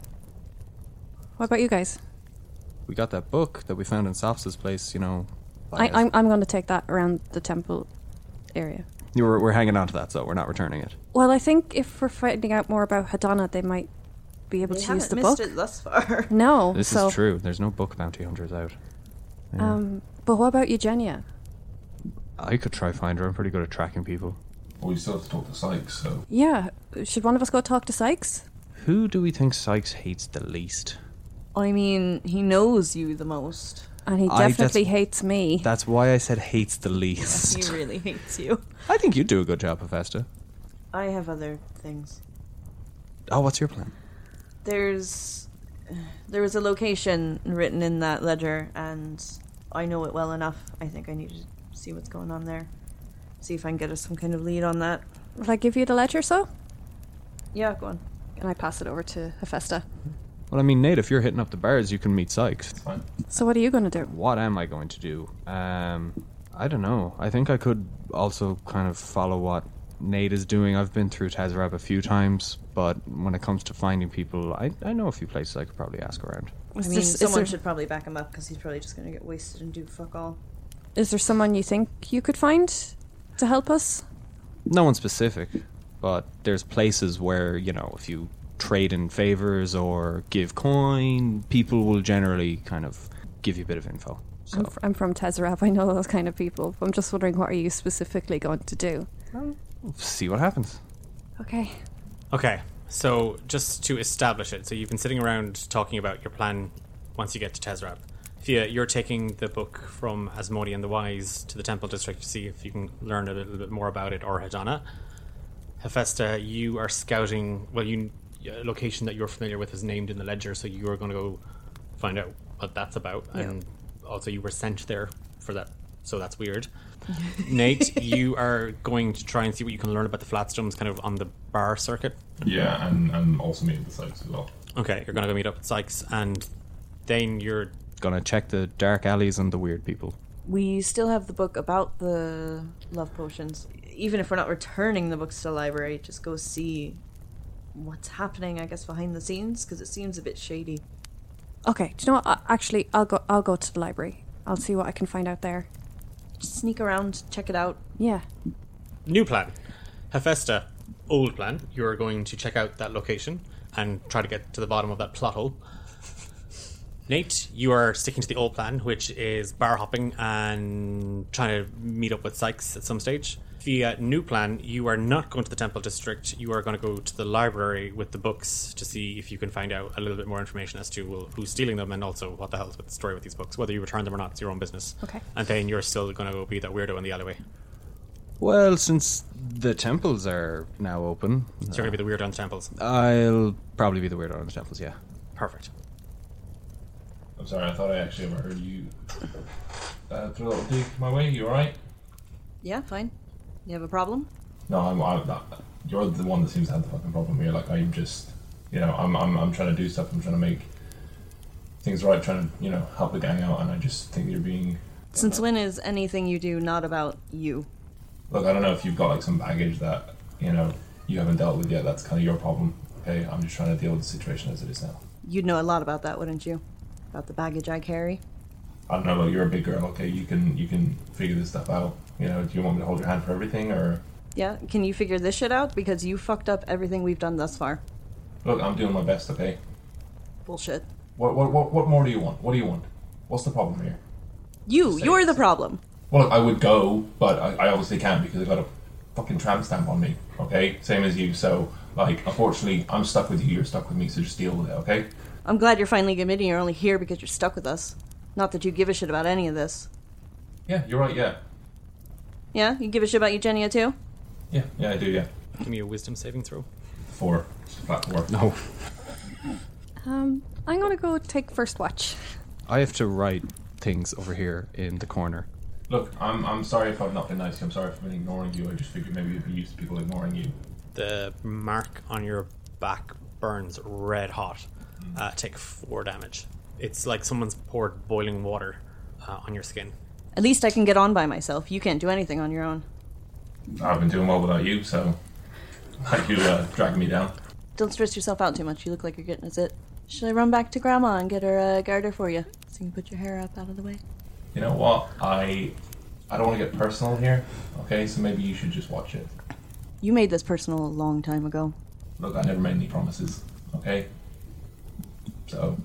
What about you guys? we got that book that we found in Sops's place, you know. I. I'm, I'm going to take that around the temple area. You were, we're hanging on to that, so we're not returning it. Well, I think if we're finding out more about Hadana, they might be able We to use haven't the missed book. it thus far. No, This so, is true. There's no book bounty hunters out. Yeah. Um, but what about Eugenia? I could try find her. I'm pretty good at tracking people. Well, we still have to talk to Sykes, so Yeah, should one of us go talk to Sykes? Who do we think Sykes hates the least? I mean, he knows you the most. And he I- definitely that's- hates me. That's why I said hates the least. He really hates you. I think you do a good job, Hephaestus. I have other things. Oh, what's your plan? There's there was a location written in that ledger, and I know it well enough. I think I need to see what's going on there. See if I can get us some kind of lead on that. Will I give you the ledger, so? Yeah, go on. And I pass it over to Hephaestus. Mm-hmm. Well, I mean, Nate, if you're hitting up the bars, you can meet Sykes. it's fine. So what are you going to do? What am I going to do? Um, I don't know. I think I could also kind of follow what Nate is doing. I've been through Tezrab a few times, but when it comes to finding people, I, I know a few places I could probably ask around. I mean, there- is someone there- should probably back him up because he's probably just going to get wasted and do fuck all. Is there someone you think you could find to help us? No one specific, but there's places where, you know, if you trade in favors or give coin, people will generally kind of give you a bit of info. So, I'm, fr- I'm from Tezrab. I know those kind of people. I'm just wondering what are you specifically going to do? see what happens. Okay. Okay, so just to establish it, so you've been sitting around talking about your plan once you get to Tezrab. Fia, you're taking the book from Asmodi and the Wise to the Temple District to see if you can learn a little bit more about it, or Hadana. Hephaestus, you are scouting, well, you a location that you're familiar with is named in the ledger, so you are going to go find out what that's about. And also, you were sent there for that, so that's weird. Nate, you are going to try and see what you can learn about the Flatstones kind of on the bar circuit. Yeah, and I'm also meet the Sykes as well. Okay, you're going to go meet up with Sykes, and then you're. Gonna check the dark alleys and the weird people. We still have the book about the love potions. Even if we're not returning the books to the library, just go see what's happening, I guess, behind the scenes because it seems a bit shady. Okay. Do you know what? Uh, Actually, I'll go. I'll go to the library. I'll see what I can find out there. Just sneak around, check it out. Yeah. New plan. Hephaestus, old plan. You're going to check out that location and try to get to the bottom of that plot hole. Nate, you are sticking to the old plan, which is bar hopping and trying to meet up with Sykes at some stage. Fia new plan, you are not going to the Temple District. You are going to go to the library with the books to see if you can find out a little bit more information as to well, who's stealing them and also what the hell's with the story with these books. Whether you return them or not, it's your own business. Okay. And then you're still going to go be that weirdo in the alleyway. Well, since the temples are now open, So you're going to be the weirdo in the temples. I'll probably be the weirdo on the temples, yeah. Perfect. I'm sorry, I thought I actually overheard you uh, throw a little dig my way. You alright? Yeah, fine. You have a problem? No, I'm, I'm not. You're the one that seems to have the fucking problem here. Like, I'm just, you know, I'm, I'm, I'm trying to do stuff. I'm trying to make things right, trying to, you know, help the gang out, and I just think you're being. Since when is anything you do not about you? Look, I don't know if you've got like some baggage that, you know, you haven't dealt with yet. That's kind of your problem. Okay, I'm just trying to deal with the situation as it is now. You'd know a lot about that, wouldn't you? About the baggage I carry. I don't know, but you're a big girl. Okay, you can you can figure this stuff out. You know, do you want me to hold your hand for everything, or Yeah, can you figure this shit out? Because you fucked up everything we've done thus far. look? I'm doing my best. Okay. Bullshit. What what what, what more do you want? What do you want? What's the problem here? You, Say you're it. the problem. Well, look, I would go, but I, I obviously can't because I got a fucking tram stamp on me. Okay, same as you. So, like, unfortunately, I'm stuck with you. You're stuck with me. So just deal with it. Okay. I'm glad you're finally admitting you're only here because you're stuck with us. Not that you give a shit about any of this. Yeah, you're right. Yeah. Yeah, you give a shit about Eugenia too? Yeah. Yeah, I do. Yeah. Give me a wisdom saving throw. Four. Flat four. No. Um, I'm gonna go take first watch. I have to write things over here in the corner. Look, I'm I'm sorry if I've not been nice. to you. I'm sorry if I've been ignoring you. I just figured maybe you'd be used to people ignoring you. The mark on your back burns red hot. Uh, take four damage. It's like someone's poured boiling water uh, on your skin. At least I can get on by myself. You can't do anything on your own. I've been doing well without you, so like you uh, dragging me down. Don't stress yourself out too much. You look like you're getting a zit. Should I run back to Grandma and get her a garter for you? So you can put your hair up out of the way? You know what? I I don't want to get personal here. Okay, so maybe you should just watch it. You made this personal a long time ago. Look, I never made any promises. Okay. So,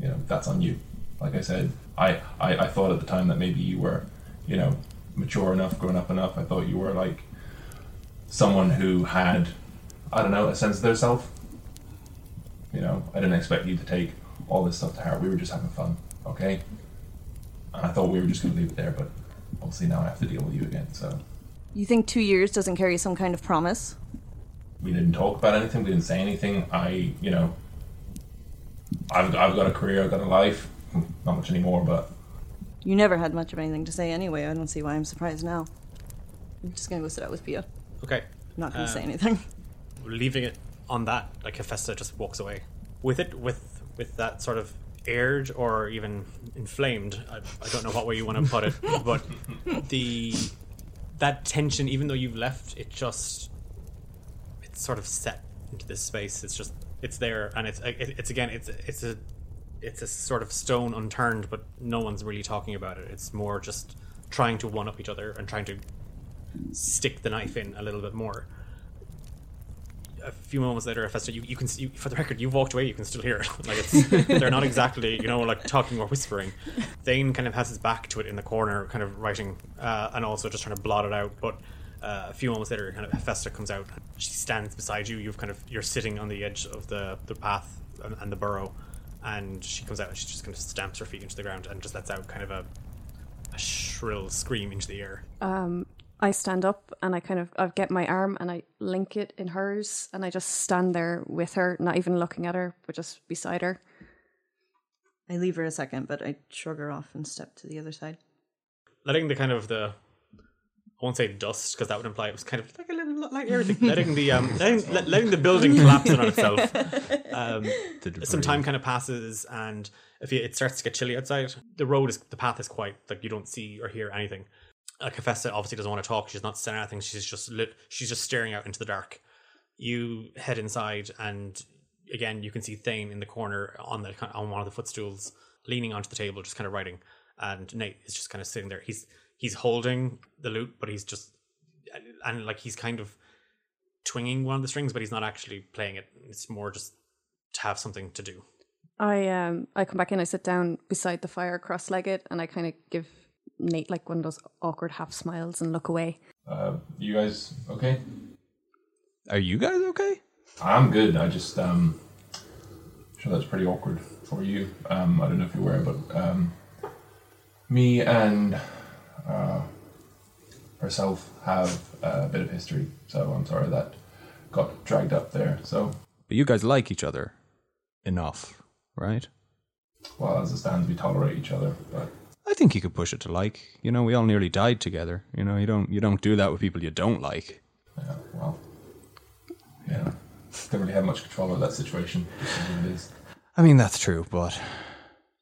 you know, that's on you. Like I said, I, I, I thought at the time that maybe you were, you know, mature enough, grown up enough. I thought you were like someone who had, I don't know, a sense of their self. You know, I didn't expect you to take all this stuff to heart. We were just having fun, okay? And I thought we were just going to leave it there, but obviously now I have to deal with you again. So You think two years doesn't carry some kind of promise? we didn't talk about anything. We didn't say anything. I, you know, I've I've got a career. I've got a life. Not much anymore, but You never had much of anything to say anyway. I don't see why I'm surprised now. I'm just gonna go sit out with Fia. Okay. I'm not gonna say Um, anything. leaving it on that, like Hephaestus just walks away with it, with with that sort of aired or even inflamed. I, I don't know what way you want to put it, but the that tension, even though you've left, it just it's sort of set into this space. It's just it's there, and it's it, it's again it's it's a it's a sort of stone unturned, but no one's really talking about it. It's more just trying to one up each other and trying to stick the knife in a little bit more a few moments later, Festa, you, you can see, for the record, you walked away, you can still hear it. like it's, they're not exactly, you know, like talking or whispering. Thane kind of has his back to it in the corner, kind of writing, uh, and also just trying to blot it out. But uh, a few moments later, kind of Hephaestus comes out. She stands beside you. You've kind of you're sitting on the edge of the the path and, and the burrow, and she comes out. and She just kind of stamps her feet into the ground and just lets out kind of a, a shrill scream into the air. Um, I stand up and I kind of I get my arm and I link it in hers and I just stand there with her, not even looking at her, but just beside her. I leave her a second, but I shrug her off and step to the other side. letting the kind of the I won't say dust because that would imply it was kind of like a little like everything. letting the um letting, let- letting the building collapse in on itself. Um, some time kind of passes, and if you, it starts to get chilly outside, the road is the path is quite like you don't see or hear anything. Uh, Confessa obviously doesn't want to talk. She's not saying anything. She's just lit. She's just staring out into the dark. You head inside, and again you can see Thane in the corner on the on one of the footstools, leaning onto the table, just kind of writing. And Nate is just kind of sitting there. He's he's holding the lute, but he's just and like he's kind of twinging one of the strings, but he's not actually playing it. It's more just to have something to do. I um I come back in, I sit down beside the fire cross legged and I kinda give Nate like one of those awkward half smiles and look away. uh, you guys okay? Are you guys okay? I'm good. I just um, sure that's pretty awkward for you. Um, I don't know if you're aware, but um, me and uh, herself have a bit of history, so I'm sorry that got dragged up there. So, But you guys like each other enough, right? well, as it stands, we tolerate each other, but I think you could push it to like. You know, we all nearly died together. You know, you don't you don't do that with people you don't like. yeah, well, yeah, don't really have much control over that situation. Just as it is. I mean, that's true, but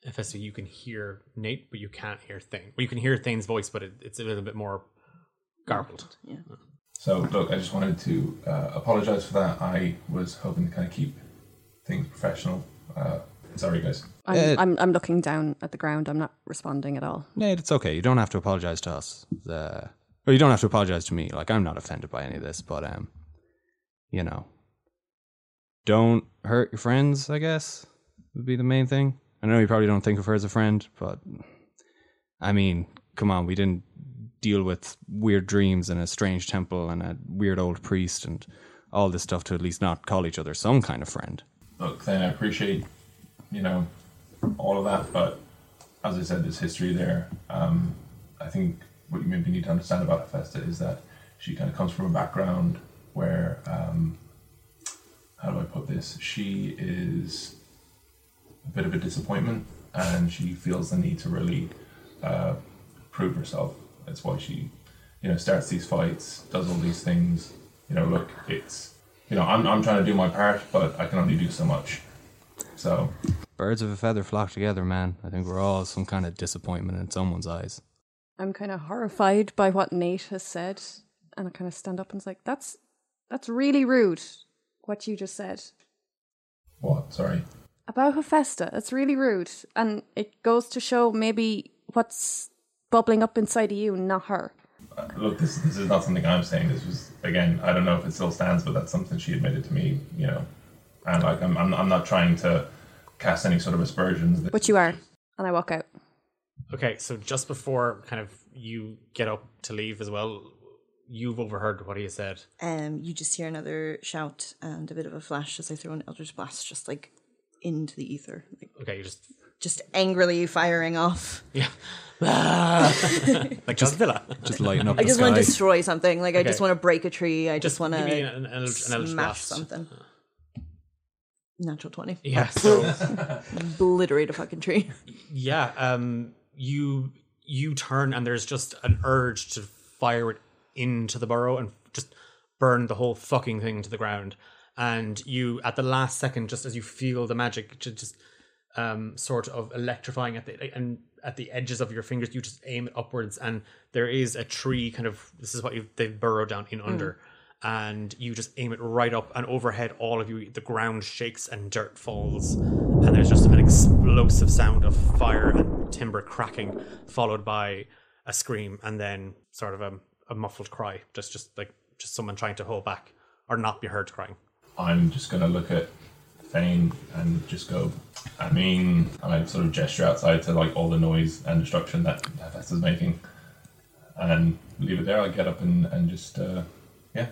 FSU, you can hear Nate, but you can't hear Thane. Well, you can hear Thane's voice, but it, it's a little bit more garbled. Yeah. So, look, I just wanted to uh, apologize for that. I was hoping to kind of keep things professional. Uh, sorry, guys. I'm, Uh, I'm I'm looking down at the ground. I'm not responding at all. Nate, it's okay. You don't have to apologize to us. The, well, you don't have to apologize to me. Like I'm not offended by any of this, but um, you know, don't hurt your friends. I guess would be the main thing. I know you probably don't think of her as a friend, but I mean, come on, we didn't deal with weird dreams in a strange temple and a weird old priest and all this stuff to at least not call each other some kind of friend. Look, then I appreciate, you know, all of that, but as I said, there's history there. Um, I think what you maybe need to understand about Hephaestus is that she kind of comes from a background where, um, how do I put this? She is a bit of a disappointment, and she feels the need to really uh, prove herself. That's why she, you know, starts these fights, does all these things. You know, look, it's, you know, I'm, I'm trying to do my part, but I can only do so much. So, Birds of a feather flock together, man. I think we're all some kind of disappointment in someone's eyes. I'm kind of horrified by what Nate has said, and I kind of stand up and it's like, "That's that's really rude. What you just said what? Sorry. About Hephaestus. It's really rude, and it goes to show maybe what's bubbling up inside of you, not her." Uh, look, this this is not something I'm saying. This was again, I don't know if it still stands, but that's something she admitted to me. You know, and like I'm I'm, I'm not trying to cast any sort of aspersions. But you are, and I walk out. Okay, so just before kind of you get up to leave as well, you've overheard what he said. Um, you just hear another shout and a bit of a flash as I throw an Eldritch Blast just like into the ether, like Okay, you just just angrily firing off. yeah, like just Godzilla. Just lighten up I the just sky. want to destroy something. Like I just want to break a tree. I just, Just want to an, an, an smash blast. something. Natural twenty. Yeah, so Obliterate a fucking tree. yeah, um, you you turn and there's just an urge to fire it into the burrow and just burn the whole fucking thing to the ground. And you, at the last second, just as you feel the magic, just um, sort of electrifying at the and at the edges of your fingers, you just aim it upwards, and there is a tree kind of. This is what you they've burrowed down in under, and you just aim it right up and overhead. All of you, the ground shakes and dirt falls, and there's just an explosive sound of fire and timber cracking, followed by a scream, and then sort of a, a muffled cry, just just like just someone trying to hold back or not be heard crying. I'm just gonna look at Thane and just go. I mean, and I sort of gesture outside to like all the noise and destruction that Hephaestus is making, and leave it there. I get up and and just uh, yeah,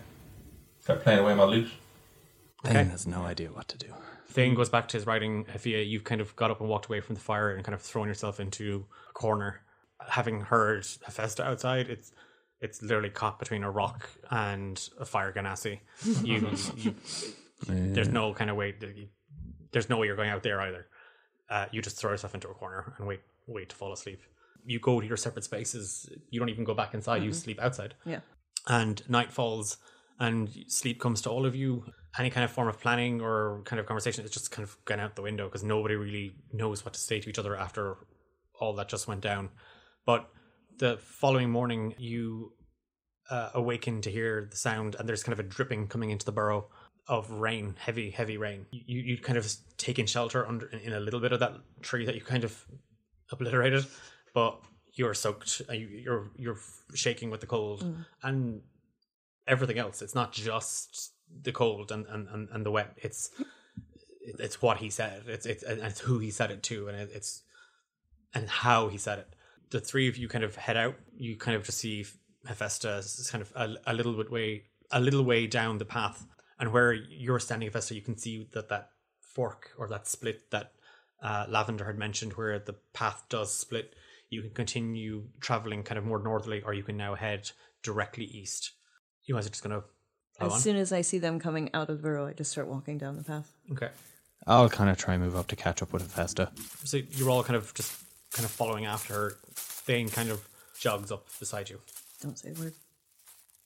start playing away my lute. Thane has no idea what to do. Thane goes back to his writing. Hafia, you've kind of got up and walked away from the fire and kind of thrown yourself into a corner. Having heard Hephaestus outside, it's it's literally caught between a rock and a fire genasi. You, you there's no kind of way. you- There's no way you're going out there either. Uh, you just throw yourself into a corner and wait, wait to fall asleep. You go to your separate spaces. You don't even go back inside. You sleep outside Yeah. and night falls and sleep comes to all of you any kind of form of planning or kind of conversation is just kind of gone out the window because nobody really knows what to say to each other after all that just went down but the following morning you uh, awaken to hear the sound and there's kind of a dripping coming into the burrow of rain heavy heavy rain. You you kind of taken shelter under in a little bit of that tree that you kind of obliterated but you're soaked uh, you- you're you're shaking with the cold. And everything else it's not just the cold and and and, and the wet. It's it's what he said. It's it's and it's who he said it to and it's and how he said it the three of you kind of head out you kind of just see hephaestus kind of a, a little bit way a little way down the path. And where you're standing hephaestus you can see that that fork or that split that uh, lavender had mentioned where the path does split. You can continue traveling kind of more northerly or you can now head directly east. You guys are just gonna As on? soon as I see them coming out of the burrow, I just start walking down the path. okay. I'll kind of try and move up to catch up with Hephaestus. so you're all kind of just kind of following after her Thane kind of jogs up beside you Don't say a word.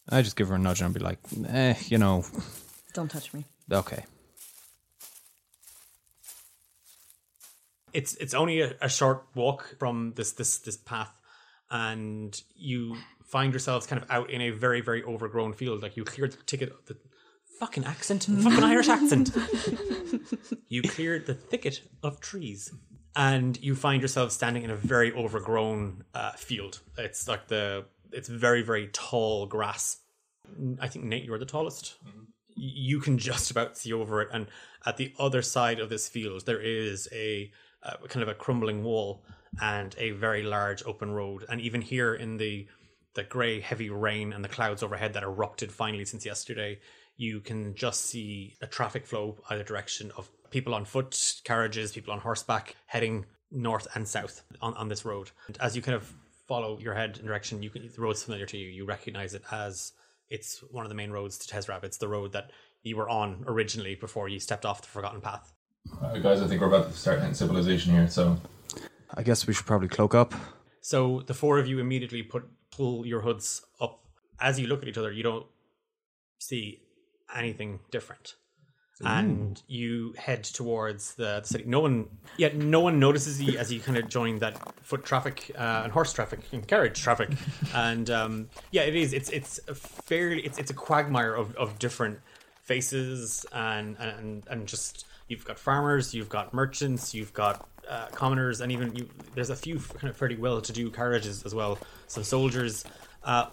I just give her a nudge and I'll be like, eh, you know, Don't touch me. okay. it's it's only a, a short walk from this this this path and you find yourselves kind of out in a very very overgrown field like you cleared the ticket the fucking accent fucking irish accent you cleared the thicket of trees and you find yourself standing in a very overgrown uh, field. It's like the it's very very tall grass. I think nate you're the tallest. You can just about see over it. And at the other side of this field there is a uh, kind of a crumbling wall and a very large open road. And even here in the the grey heavy rain and the clouds overhead that erupted finally since yesterday you can just see a traffic flow either direction of people on foot carriages people on horseback heading north and south on, on this road and as you kind of follow your head in direction you can the road's familiar to you you recognize it as it's one of the main roads to Tezrab. It's the road that you were on originally before you stepped off the Forgotten Path. Alright, guys, I think we're about to start hitting civilization here. So I guess we should probably cloak up. So the four of you immediately put pull your hoods up. As you look at each other, you don't see anything different. And you head towards the, the city. No one, yet no one notices you as you kind of join that foot traffic uh, and horse traffic and carriage traffic. and um, yeah, it is. It's it's a fairly it's it's a quagmire of, of different faces and and and just you've got farmers, you've got merchants, you've got uh, commoners, and even you, there's a few kind of fairly well-to-do carriages as well. Some soldiers. Uh,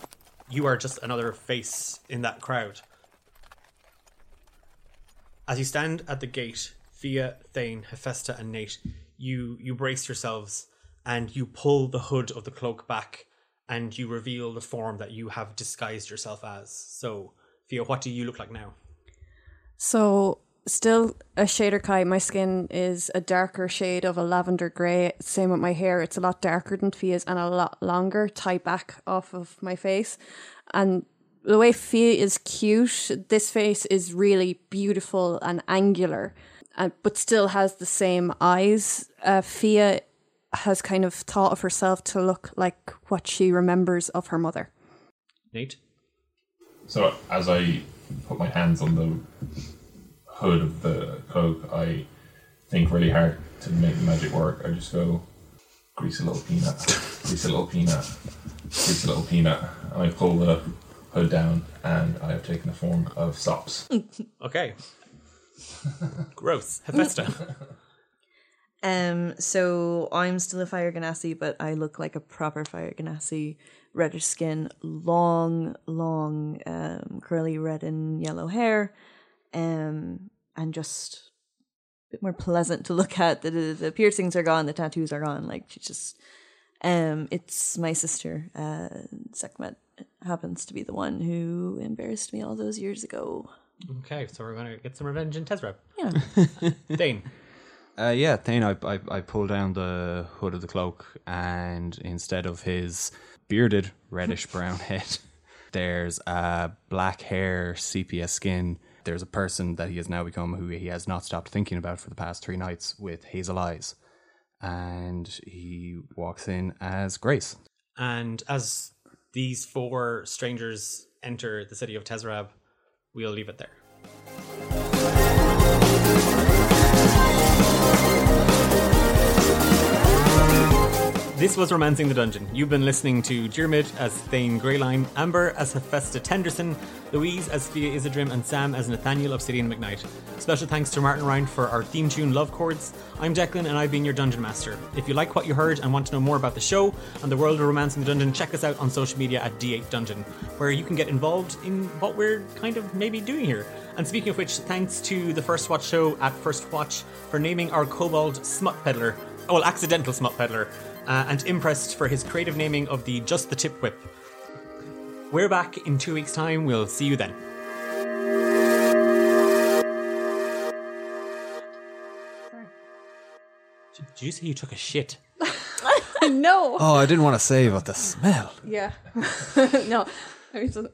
you are just another face in that crowd. As you stand at the gate, Fia, Thane, Hephaestus, and Nate, you you brace yourselves and you pull the hood of the cloak back and you reveal the form that you have disguised yourself as. So, Fia, what do you look like now? So, still a shadar-kai. My skin is a darker shade of a lavender grey. Same with my hair. It's a lot darker than Fia's and a lot longer, tied back off of my face. And the way Fia is cute, this face is really beautiful and angular, uh, but still has the same eyes. Uh, Fia has kind of thought of herself to look like what she remembers of her mother. Nate? So as I put my hands on the hood of the cloak, I think really hard to make the magic work. I just go grease a little peanut, grease a little peanut, grease a little peanut, and I pull the hood down, and I have taken the form of Sops. Okay. Gross. Hephaestus. Um, so I'm still a fire genasi, but I look like a proper fire genasi. Reddish skin, long, long, um, curly red and yellow hair, um, and just a bit more pleasant to look at. The, the, the piercings are gone, the tattoos are gone. Like she's just, um, it's my sister, uh, Sekhmet happens to be the one who embarrassed me all those years ago. Okay, so we're going to get some revenge in Tezrab. Yeah. Dane. Uh, yeah, Thane, I, I, I pull down the hood of the cloak, and instead of his bearded reddish brown head, there's a black hair, sepia skin. There's a person that he has now become who he has not stopped thinking about for the past three nights with hazel eyes. And he walks in as Grace. And as these four strangers enter the city of Tezrab, we'll leave it there. This was Romancing the Dungeon. You've been listening to Jermid as Thane Greyline, Amber as Hephaestus Tenderson, Louise as Fia Isidrim, and Sam as Nathaniel Obsidian McKnight. Special thanks to Martin Ryan for our theme tune Love Chords. I'm Declan and I've been your Dungeon Master. If you like what you heard and want to know more about the show and the world of Romancing the Dungeon, check us out on social media at D8 Dungeon, where you can get involved in what we're kind of maybe doing here. And speaking of which, thanks to the First Watch show at First Watch for naming our kobold Smut Peddler, oh, well, accidental Smut Peddler, uh, and Impressed for his creative naming of the Just the Tip Whip. We're back in two weeks' time. We'll see you then. Did you say you took a shit? no. Oh, I didn't want to say about the smell. Yeah. no. I was just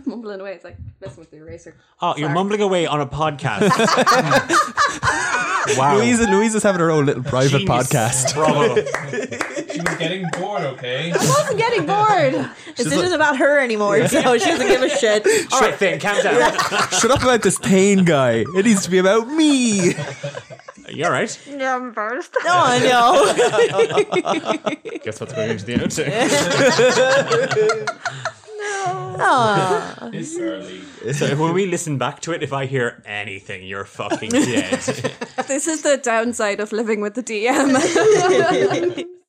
mumbling away. It's like messing with the eraser. Oh, you're Sorry. mumbling away on a podcast. wow. Louise, Louise is having her own little private Genius. podcast. Bravo. She was getting bored, okay? I wasn't getting bored. This isn't about her anymore, so she doesn't give a shit. All right, Finn, calm down. Shut up about this Thane guy. It needs to be about me. You all right? Yeah, I'm embarrassed. No, I know. Guess what's going into the outtake? Aw. It's early. so when we listen back to it, if I hear anything, you're fucking dead. This is the downside of living with the DM.